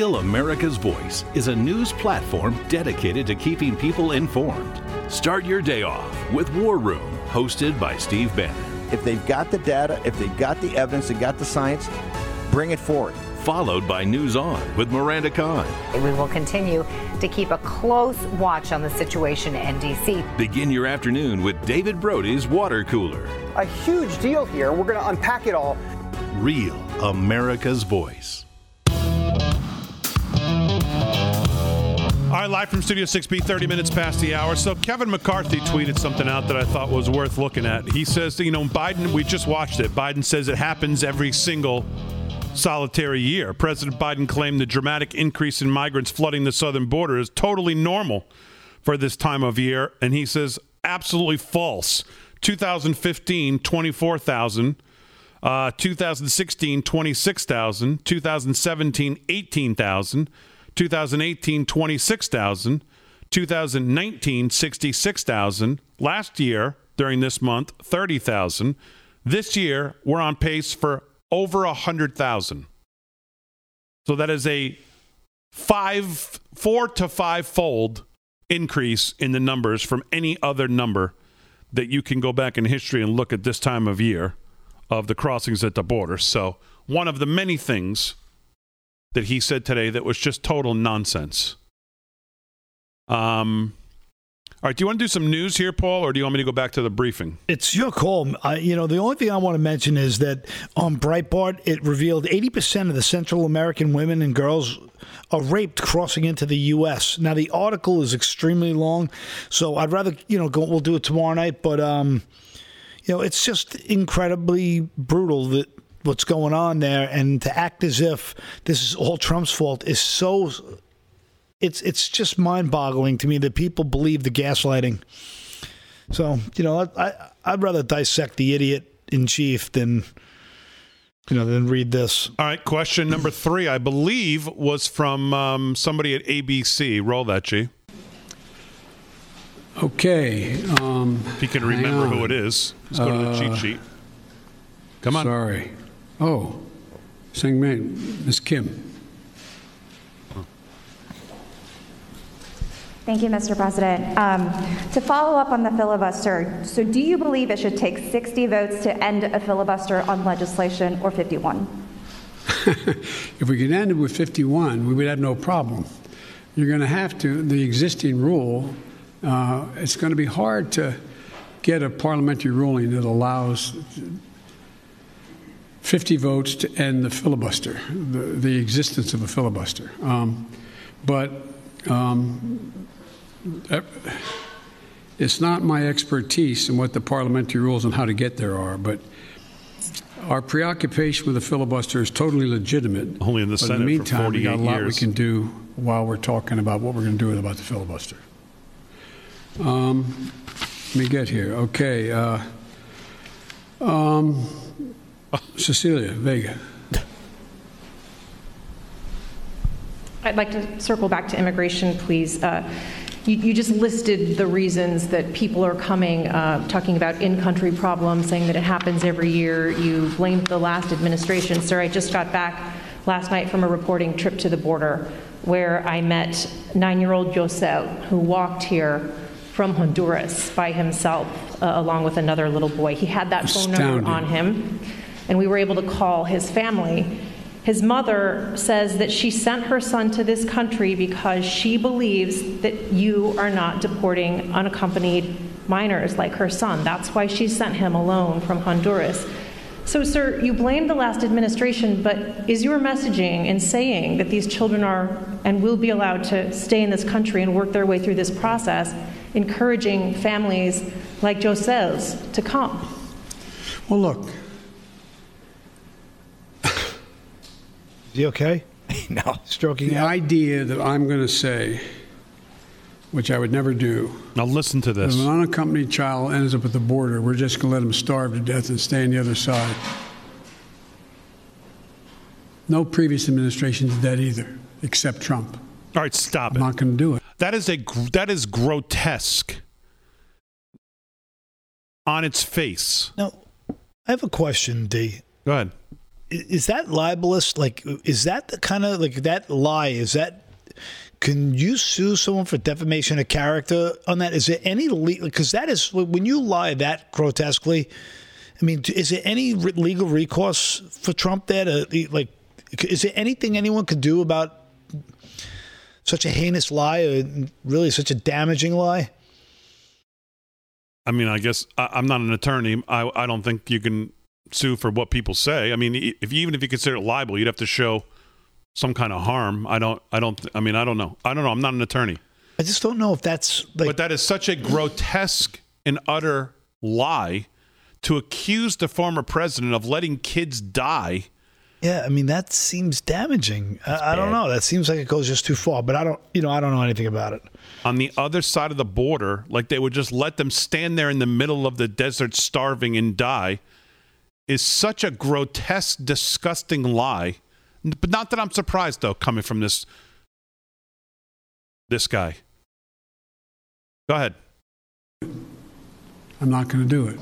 Real America's Voice is a news platform dedicated to keeping people informed. Start your day off with War Room, hosted by Steve Bannon. If they've got the data, if they've got the evidence, they got the science, bring it forward. Followed by News On with Miranda Kahn. We will continue to keep a close watch on the situation in D.C. Begin your afternoon with David Brody's Water Cooler. A huge deal here. We're going to unpack it all. Real America's Voice. Right, live from Studio 6B, 30 minutes past the hour. So Kevin McCarthy tweeted something out that I thought was worth looking at. He says, you know, Biden, we just watched it. Biden says it happens every single solitary year. President Biden claimed the dramatic increase in migrants flooding the southern border is totally normal for this time of year. And he says, absolutely false. 2015, 24,000. Uh, 2016, 26,000. 2017, 18,000. 2018, 26,000. 2019, 66,000. Last year, during this month, 30,000. This year, we're on pace for over 100,000. So that is a five, four to five fold increase in the numbers from any other number that you can go back in history and look at this time of year of the crossings at the border. So, one of the many things that he said today that was just total nonsense. Um, all right, do you want to do some news here, Paul, or do you want me to go back to the briefing? It's your call. You know, the only thing I want to mention is that on Breitbart, it revealed 80% of the Central American women and girls are raped crossing into the U.S. Now, the article is extremely long, so I'd rather, you know, go, we'll do it tomorrow night, but, um, you know, it's just incredibly brutal that what's going on there, and to act as if this is all Trump's fault is so. It's it's just mind-boggling to me that people believe the gaslighting. So you know, I, I I'd rather dissect the idiot in chief than you know than read this. All right, question number three, I believe, was from um, somebody at ABC. Roll that, G. Okay. Um, If you can remember who it is, let's go to the Uh, cheat sheet. Come on. Sorry. Oh, Singman, Ms. Kim. Thank you, Mr. President. Um, to follow up on the filibuster, so do you believe it should take 60 votes to end a filibuster on legislation or 51? If we could end it with 51, we would have no problem. You're going to have to, the existing rule, uh, it's going to be hard to get a parliamentary ruling that allows 50 votes to end the filibuster, the, the existence of a filibuster. Um, but um, it's not my expertise in what the parliamentary rules and how to get there are, but our preoccupation with the filibuster is totally legitimate. Only in the but Senate in the for meantime, we got a 48 lot we can do while we're talking about what we're going to do about the filibuster. Um, let me get here. Okay. Uh, um, Cecilia Vega. I'd like to circle back to immigration, please. Uh, You you just listed the reasons that people are coming, uh, talking about in-country problems, saying that it happens every year. You blamed the last administration. Sir, I just got back last night from a reporting trip to the border where I met nine-year-old Josel, who walked here from Honduras by himself, uh, along with another little boy. He had that phone number on him, and we were able to call his family. His mother says that she sent her son to this country because she believes that you are not deporting unaccompanied minors like her son. That's why she sent him alone from Honduras. So, sir, you blame the last administration, but is your messaging in saying that these children are and will be allowed to stay in this country and work their way through this process, encouraging families like Josel's to come? Well, look, he okay? no. Stroking the idea that I'm going to say, which I would never do. Now listen to this. If an unaccompanied child ends up at the border, we're just going to let them starve to death and stay on the other side. No previous administration did that either, except Trump. All right, stop I'm it. not going to do it. That is a gr- that is grotesque on its face. Now, I have a question, D. Go ahead. Is that libelous? Like, is that the kind of like that lie? Is that can you sue someone for defamation of character on that? Is there any legal? because that is when you lie that grotesquely. I mean, is there any re- legal recourse for Trump there to like? Is there anything anyone could do about such a heinous lie, or really such a damaging lie? I mean, I guess I, I'm not an attorney. I I don't think you can sue for what people say. I mean, if even if you consider it libel, you'd have to show some kind of harm. I don't. I don't. I mean, I don't know. I don't know. I'm not an attorney. I just don't know if that's like. but that is such a grotesque and utter lie to accuse the former president of letting kids die. Yeah, I mean that seems damaging. I, I don't know. That seems like it goes just too far. But I don't, you know, I don't know anything about it. on the other side of the border, like they would just let them stand there in the middle of the desert starving and die, is such a grotesque, disgusting lie. But not that I'm surprised though, coming from this this guy. Go ahead. I'm not going to do it.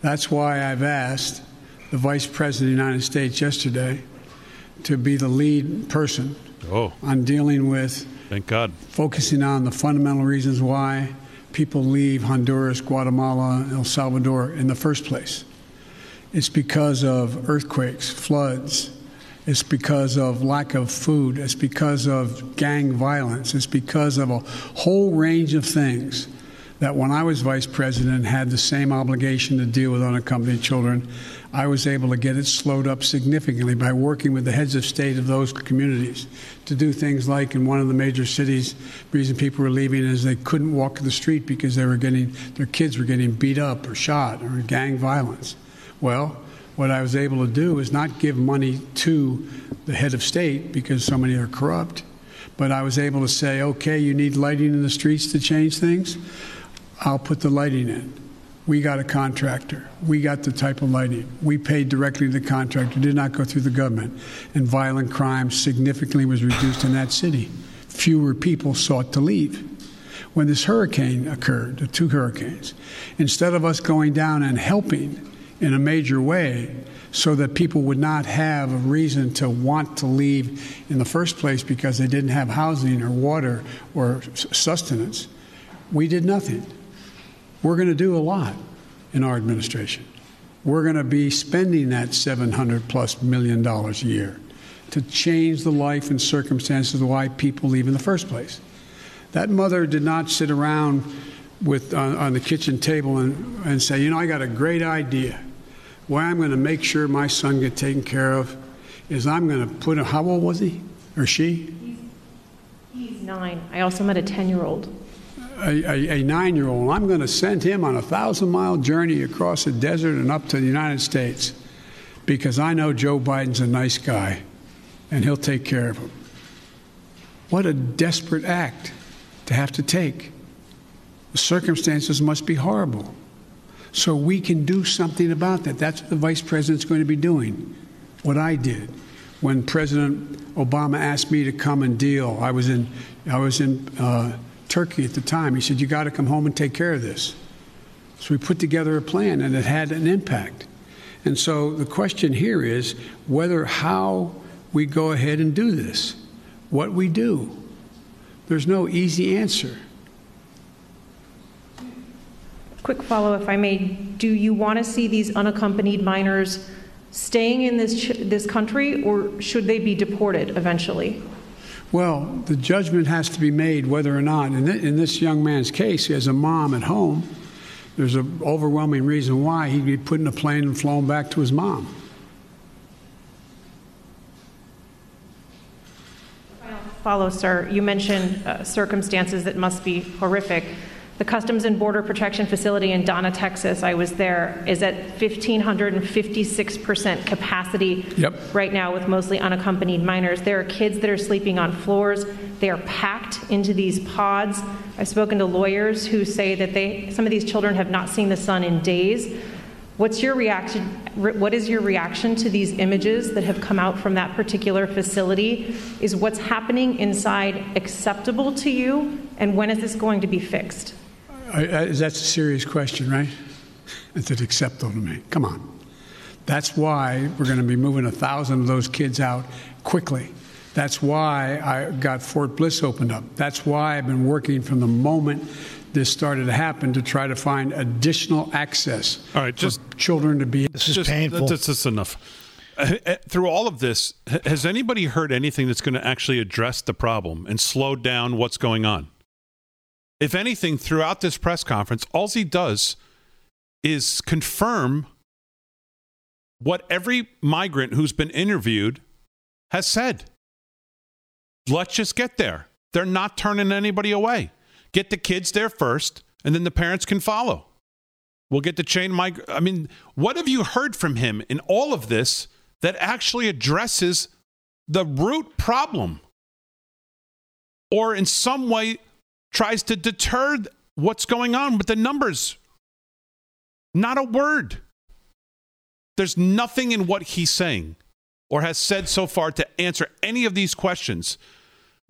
That's why I've asked the Vice President of the United States yesterday to be the lead person Oh, on dealing with thank God. focusing on the fundamental reasons why people leave Honduras, Guatemala, El Salvador in the first place. It's because of earthquakes, floods. It's because of lack of food. It's because of gang violence. It's because of a whole range of things that when I was vice president had the same obligation to deal with unaccompanied children, I was able to get it slowed up significantly by working with the heads of state of those communities to do things like in one of the major cities, the reason people were leaving is they couldn't walk the street because they were getting their kids were getting beat up or shot or gang violence. Well, what I was able to do is not give money to the head of state because so many are corrupt, but I was able to say, okay, you need lighting in the streets to change things. I'll put the lighting in. We got a contractor. We got the type of lighting. We paid directly to the contractor, did not go through the government. And violent crime significantly was reduced in that city. Fewer people sought to leave. When this hurricane occurred, the two hurricanes, instead of us going down and helping in a major way so that people would not have a reason to want to leave in the first place because they didn't have housing or water or sustenance, we did nothing. We're going to do a lot in our administration. We're going to be spending that 700 plus million dollars a year to change the life and circumstances of why people leave in the first place. That mother did not sit around with on, on the kitchen table and, and say, you know, I got a great idea. Why I'm going to make sure my son gets taken care of is I'm going to put him. How old was he or she? He's nine. I also met a 10 year old. a, a, a nine year old. I'm going to send him on a thousand mile journey across the desert and up to the United States because I know Joe Biden's a nice guy and he'll take care of him. What a desperate act to have to take. The circumstances must be horrible. So we can do something about that. That's what the vice president's going to be doing. What I did when President Obama asked me to come and deal, I was in, I was in uh, Turkey at the time. He said, You got to come home and take care of this. So we put together a plan, and it had an impact. And so the question here is whether how we go ahead and do this, what we do. There's no easy answer. Quick follow, if I may. Do you want to see these unaccompanied minors staying in this, ch- this country, or should they be deported eventually? Well, the judgment has to be made whether or not, in, th- in this young man's case, he has a mom at home. There's an overwhelming reason why he'd be put in a plane and flown back to his mom. Follow, sir. You mentioned uh, circumstances that must be horrific. The Customs and Border Protection Facility in Donna, Texas, I was there, is at 1,556% capacity Yep. right now with mostly unaccompanied minors. There are kids that are sleeping on floors. They are packed into these pods. I've spoken to lawyers who say that they, some of these children have not seen the sun in days. What's your reaction? What is your reaction to these images that have come out from that particular facility? Is what's happening inside acceptable to you? And when is this going to be fixed? I, I, that's a serious question, right? Is it acceptable to me? Come on. That's why we're going to be moving a thousand of those kids out quickly. That's why I got Fort Bliss opened up. That's why I've been working from the moment this started to happen to try to find additional access. All right, just children to be. This is Just- painful. That's, that's enough. Uh, uh, Through all of this, has anybody heard anything that's going to actually address the problem and slow down what's going on? If anything, throughout this press conference, all he does is confirm what every migrant who's been interviewed has said. Let's just get there. They're not turning anybody away. Get the kids there first, and then the parents can follow. We'll get the chain mig. I mean, what have you heard from him in all of this that actually addresses the root problem or in some way tries to deter what's going on with the numbers? Not a word. There's nothing in what he's saying or has said so far to answer any of these questions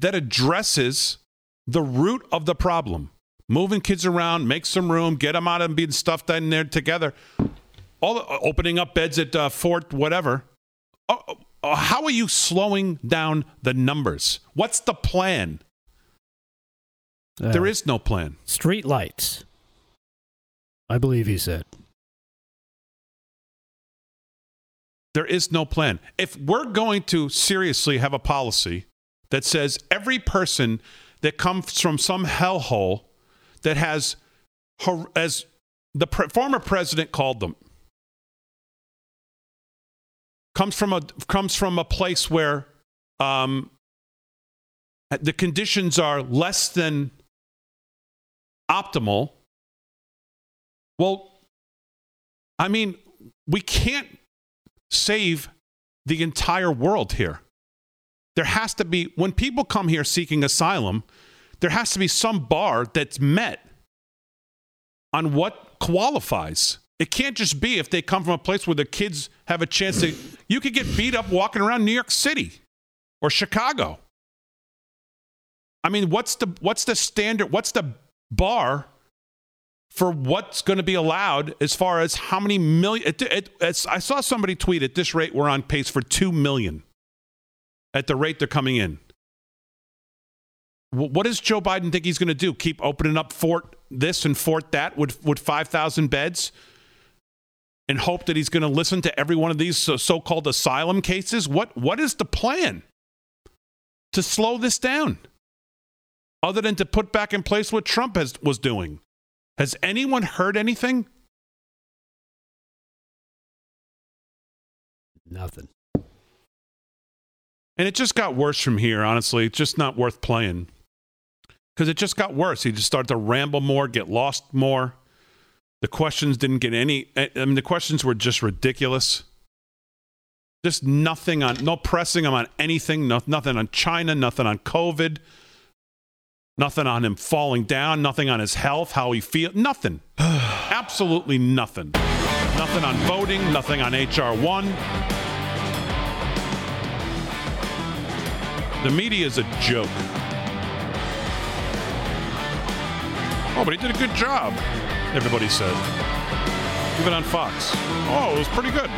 that addresses the root of the problem. Moving kids around, make some room, get them out and being stuffed in there together. All the, opening up beds at uh, Fort whatever. Uh, uh, how are you slowing down the numbers? What's the plan? there is no plan. Street lights. I believe he said. There is no plan. If we're going to seriously have a policy that says every person that comes from some hellhole that has as the pre- former president called them, comes from a comes from a place where um, the conditions are less than optimal. Well, I mean, we can't save the entire world here. There has to be, when people come here seeking asylum, there has to be some bar that's met on what qualifies. It can't just be if they come from a place where the kids have a chance to, you could get beat up walking around New York City or Chicago. I mean, what's the what's the standard? What's the bar for what's going to be allowed as far as how many million? It, it, I saw somebody tweet at this rate we're on pace for two million at the rate they're coming in. What does Joe Biden think he's going to do? Keep opening up Fort this and Fort that with with five thousand beds, and hope that he's going to listen to every one of these so- so-called asylum cases? What what is the plan to slow this down? other than to put back in place what Trump has, was doing. Has anyone heard anything? Nothing. And it just got worse from here, honestly. It's just not worth playing because it just got worse. He just started to ramble more, get lost more. The questions didn't get any. I mean, the questions were just ridiculous. Just nothing on, no pressing him on anything, no, nothing on China, nothing on COVID, nothing on him falling down, nothing on his health, how he feels, nothing. Absolutely nothing. Nothing on voting, nothing on HR1. The media is a joke. Oh, but he did a good job, everybody said. Even on Fox. Oh, it was pretty good.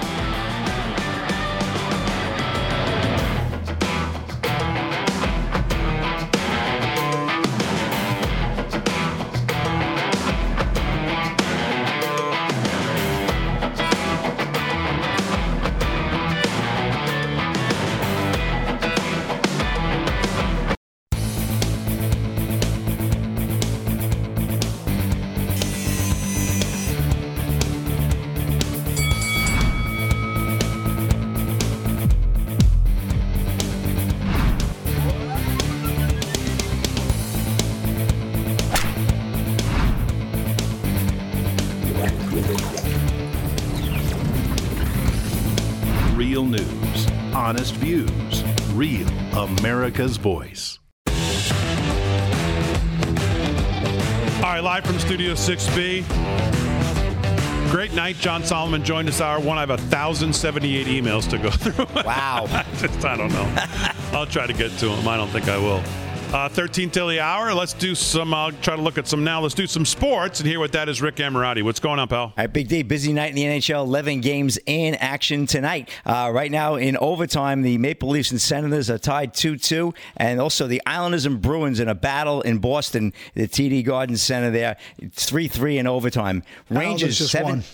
America's voice. All right, live from Studio 6B. Great night. John Solomon joined us hour one. I have 1,078 emails to go through. Wow. Just, I don't know. I'll try to get to them. I don't think I will. Uh, 13 till the hour. Let's do some, I'll try to look at some now. Let's do some sports and hear what that is. Rick Amorati. What's going on, pal? All right, Big day, busy night in the NHL. 11 games in action tonight. Uh, right now, in overtime, the Maple Leafs and Senators are tied 2 2. And also the Islanders and Bruins in a battle in Boston, the TD Garden Center there. 3 3 in overtime. Islanders Rangers just 7. won.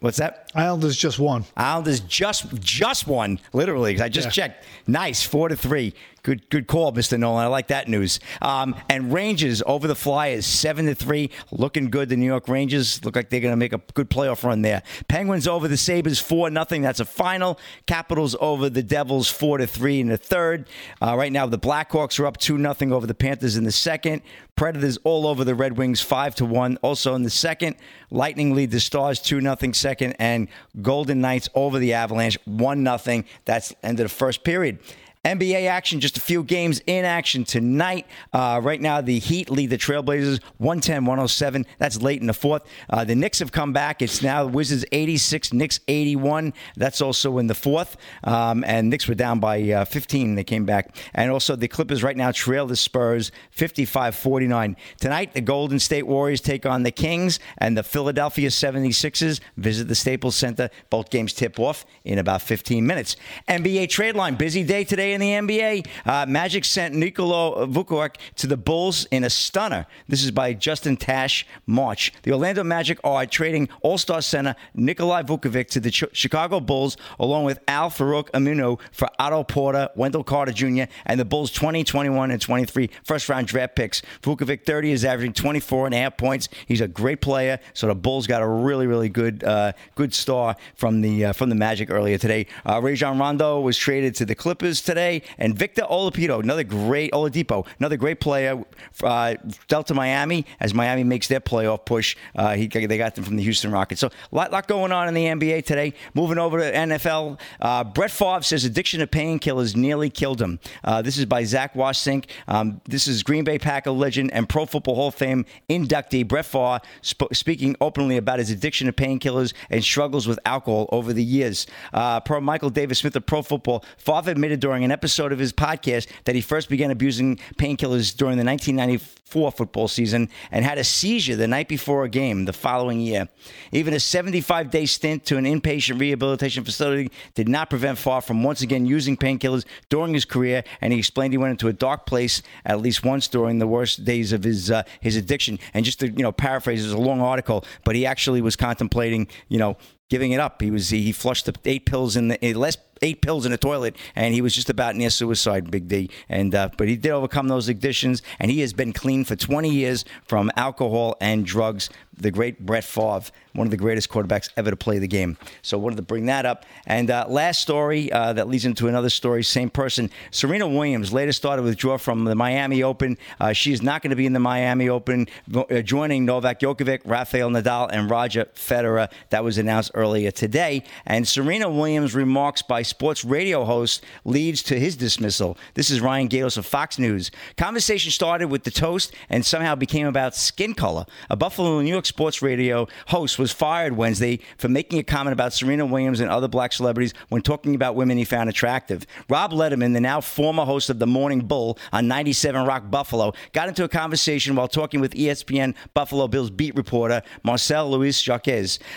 What's that? Islanders just won. Islanders just just won, literally. I just Yeah. checked. Nice, four to three. Good good call, Mr. Nolan. I like that news. Um, and Rangers over the Flyers, seven to three, looking good. The New York Rangers look like they're going to make a good playoff run there. Penguins over the Sabres, four nothing. That's a final. Capitals over the Devils, four to three in the third. Uh, right now, the Blackhawks are up two nothing over the Panthers in the second. Predators all over the Red Wings, five to one. Also in the second, Lightning lead the Stars two nothing second, and Golden Knights over the Avalanche one nothing. That's end of the first period. NBA action, just a few games in action tonight. Uh, right now, the Heat lead the Trailblazers 110 107. That's late in the fourth. Uh, the Knicks have come back. It's now the Wizards 86, Knicks 81. That's also in the fourth. Um, and Knicks were down by uh, 15. They came back. And also, the Clippers right now trail the Spurs 55 49. Tonight, the Golden State Warriors take on the Kings, and the Philadelphia 76ers visit the Staples Center. Both games tip off in about 15 minutes. NBA trade line, busy day today today in the NBA. Uh, Magic sent Nikola Vucevic to the Bulls in a stunner. This is by Justin Tash March. The Orlando Magic are trading All-Star center Nikolai Vucevic to the Ch- Chicago Bulls, along with Al-Farouq Aminu for Otto Porter, Wendell Carter Jr., and the Bulls 20, 21, and 23 first-round draft picks. Vucevic 30 is averaging 24 and a half points. He's a great player. So the Bulls got a really, really good, uh, good star from the uh, from the Magic earlier today. Uh, Rajon Rondo was traded to the Clippers today, and Victor Oladipo, another great Oladipo, another great player, uh, to Miami as Miami makes their playoff push. Uh, he, they got them from the Houston Rockets. So a lot, lot going on in the NBA today. Moving over to NFL, uh, Brett Favre says addiction to painkillers nearly killed him. Uh, this is by Zac Wassink. Um, this is Green Bay Packer legend and Pro Football Hall of Fame inductee Brett Favre sp- speaking openly about his addiction to painkillers and struggles with alcohol over the years. Uh, per Michael David Smith of Pro Football, Favre admitted during an episode of his podcast that he first began abusing painkillers during the 1994 football season and had a seizure the night before a game the following year. Even a 75 day stint to an inpatient rehabilitation facility did not prevent Favre from once again using painkillers during his career, and he explained he went into a dark place at least once during the worst days of his uh, his addiction. And just to you know paraphrase, it's a long article, but he actually was contemplating you know giving it up. He was he flushed the eight pills in the less eight pills in the toilet, and he was just about near suicide, Big D. And uh, but he did overcome those addictions, and he has been clean for 20 years from alcohol and drugs. The great Brett Favre, one of the greatest quarterbacks ever to play the game. So wanted to bring that up. And uh, last story uh, that leads into another story. Same person, Serena Williams, later started withdraw from the Miami Open. Uh, she is not going to be in the Miami Open, uh, joining Novak Djokovic, Rafael Nadal, and Roger Federer. That was announced earlier today. And Serena Williams' remarks by sports radio host leads to his dismissal. This is Ryan Gaydos of Fox News. Conversation started with the toast and somehow became about skin color. A Buffalo, New York sports radio host was fired Wednesday for making a comment about Serena Williams and other black celebrities when talking about women he found attractive. Rob Lederman, the now former host of The Morning Bull on 97 Rock Buffalo, got into a conversation while talking with ESPN Buffalo Bills beat reporter Marcel Louis Jacques.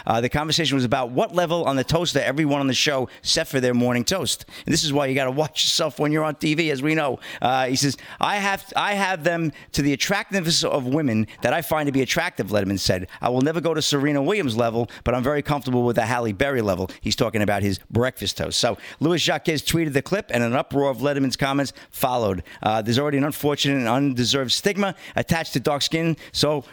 Uh, the conversation was about what level on the toaster everyone on the show set for their morning toast. And this is why you got to watch yourself when you're on TV, as we know. Uh, he says, "I have I have them to the attractiveness of women that I find to be attractive." Lederman said, "I will never go to Serena Williams level, but I'm very comfortable with the Halle Berry level." He's talking about his breakfast toast. So Louis Jacques tweeted the clip, and an uproar of Lederman's comments followed. Uh, there's already an unfortunate and undeserved stigma attached to dark skin, so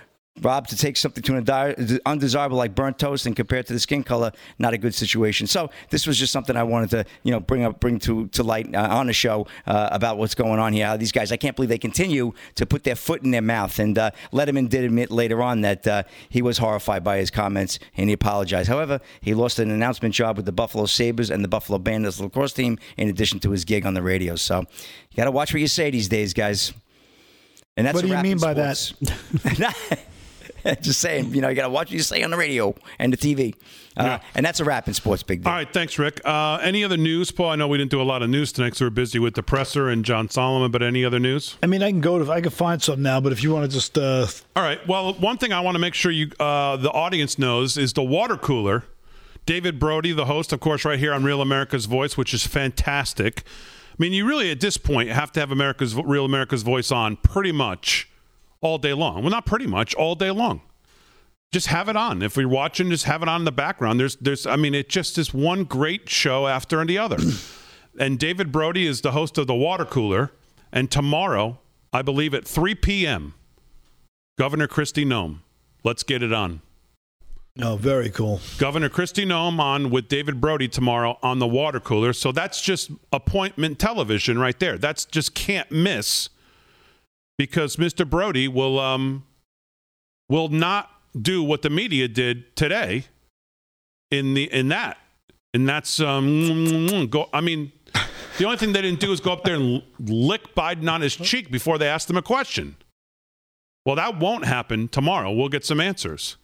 Rob, to take something to an undesirable, like burnt toast and compare it to the skin color, not a good situation. So this was just something I wanted to, you know, bring up, bring to to light uh, on the show uh, about what's going on here. These guys, I can't believe they continue to put their foot in their mouth. And uh, Lederman did admit later on that uh, he was horrified by his comments and he apologized. However, he lost an announcement job with the Buffalo Sabres and the Buffalo Bandits lacrosse team, in addition to his gig on the radio. So you got to watch what you say these days, guys. And that's What do you mean by that? sports. Just saying, you know, you got to watch what you say on the radio and the TV. Uh, And that's a wrap in sports, Big D. All right, thanks, Rick. Uh, any other news, Paul? I know we didn't do a lot of news tonight because we were busy with the presser and John Solomon, but any other news? I mean, I can go to, I can find some now, but if you want to just, uh, All right. Well, one thing I want to make sure you, uh, the audience knows, is the water cooler. David Brody, the host, of course, right here on Real America's Voice, which is fantastic. I mean, you really at this point have to have America's Real America's Voice on pretty much all day long. Well, not pretty much all day long. Just have it on. If you're watching, just have it on in the background. There's, there's. I mean, it just is one great show after the other. and David Brody is the host of the Water Cooler. And tomorrow, I believe at 3 p.m., Governor Kristi Noem. Let's get it on. no, very cool. Governor Kristi Noem on with David Brody tomorrow on the water cooler. So that's just appointment television right there. That's just can't miss because Mr. Brody will um will not do what the media did today in the in that. And that's um go I mean the only thing they didn't do is go up there and lick Biden on his cheek before they asked him a question. Well, that won't happen tomorrow. We'll get some answers.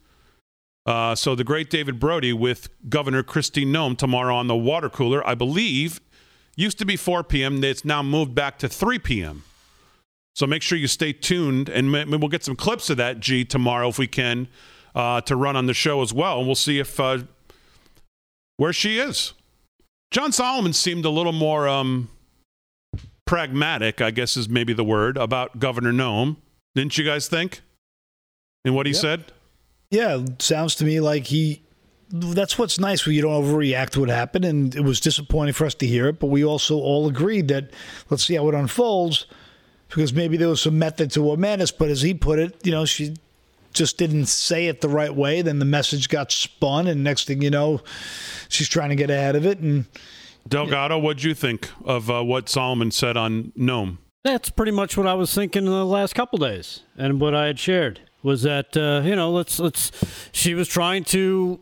Uh, so the great David Brody with Governor Kristi Noem tomorrow on the water cooler, I believe, used to be 4 p.m. It's now moved back to 3 p.m. So make sure you stay tuned, and we'll get some clips of that G tomorrow if we can uh, to run on the show as well, and we'll see if uh, where she is. John Solomon seemed a little more um, pragmatic, I guess is maybe the word, about Governor Noem. Didn't you guys think? And what he Yep. said? Yeah, sounds to me like he. That's what's nice when you don't overreact to what happened, and it was disappointing for us to hear it. But we also all agreed that let's see how it unfolds, because maybe there was some method to her madness. But as he put it, you know, she just didn't say it the right way. Then the message got spun, and next thing you know, she's trying to get ahead of it. And Delgado, what'd you think of uh, what Solomon said on Noem? That's pretty much what I was thinking in the last couple days, and what I had shared was that uh, you know let's let's. She was trying to,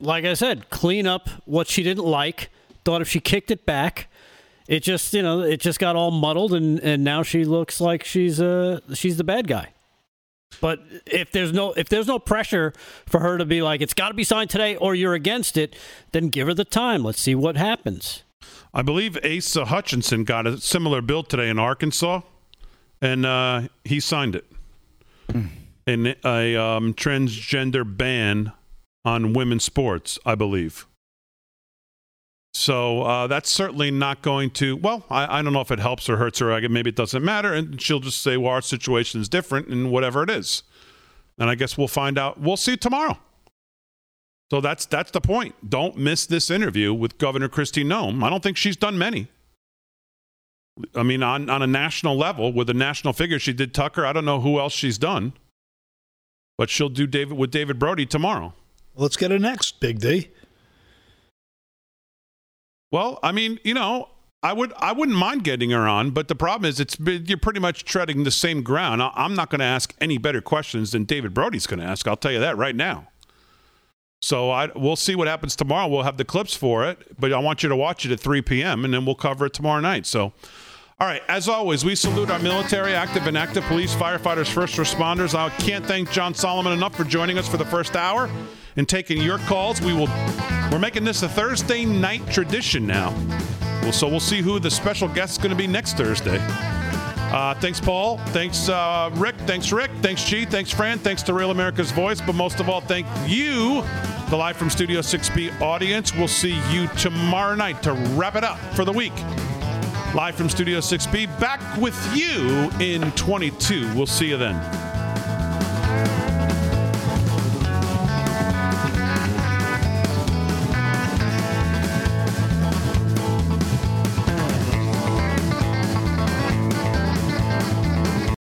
like I said, clean up what she didn't like. Thought if she kicked it back, it just you know it just got all muddled, and and now she looks like she's uh she's the bad guy. But if there's no if there's no pressure for her to be like it's got to be signed today or you're against it, then give her the time. Let's see what happens. I believe Asa Hutchinson got a similar bill today in Arkansas, and uh, he signed it. An a um, transgender ban on women's sports, I believe. So uh, that's certainly not going to. Well, I, I don't know if it helps or hurts her. I maybe it doesn't matter, and she'll just say, "Well, our situation is different," and whatever it is. And I guess we'll find out. We'll see tomorrow. So that's that's the point. Don't miss this interview with Governor Kristi Noem. I don't think she's done many. I mean, on, on a national level with a national figure, she did Tucker. I don't know who else she's done, but she'll do David with David Brody tomorrow. let's get her next, Big D. Well, I mean, you know, I would I wouldn't mind getting her on, but the problem is it's you're pretty much treading the same ground. I'm not going to ask any better questions than David Brody's going to ask. I'll tell you that right now. So I, we'll see what happens tomorrow. We'll have the clips for it, but I want you to watch it at 3 p.m. and then we'll cover it tomorrow night. So, all right. As always, we salute our military, active and active police, firefighters, first responders. I can't thank John Solomon enough for joining us for the first hour and taking your calls. We will. We're making this a Thursday night tradition now. Well, so we'll see who the special guest is going to be next Thursday. Uh, thanks, Paul. Thanks, uh, Rick. Thanks, Rick. Thanks, G. Thanks, Fran. Thanks to Real America's Voice. But most of all, thank you, the Live from Studio 6B audience. We'll see you tomorrow night to wrap it up for the week. Live from Studio 6B, back with you in 22. We'll see you then.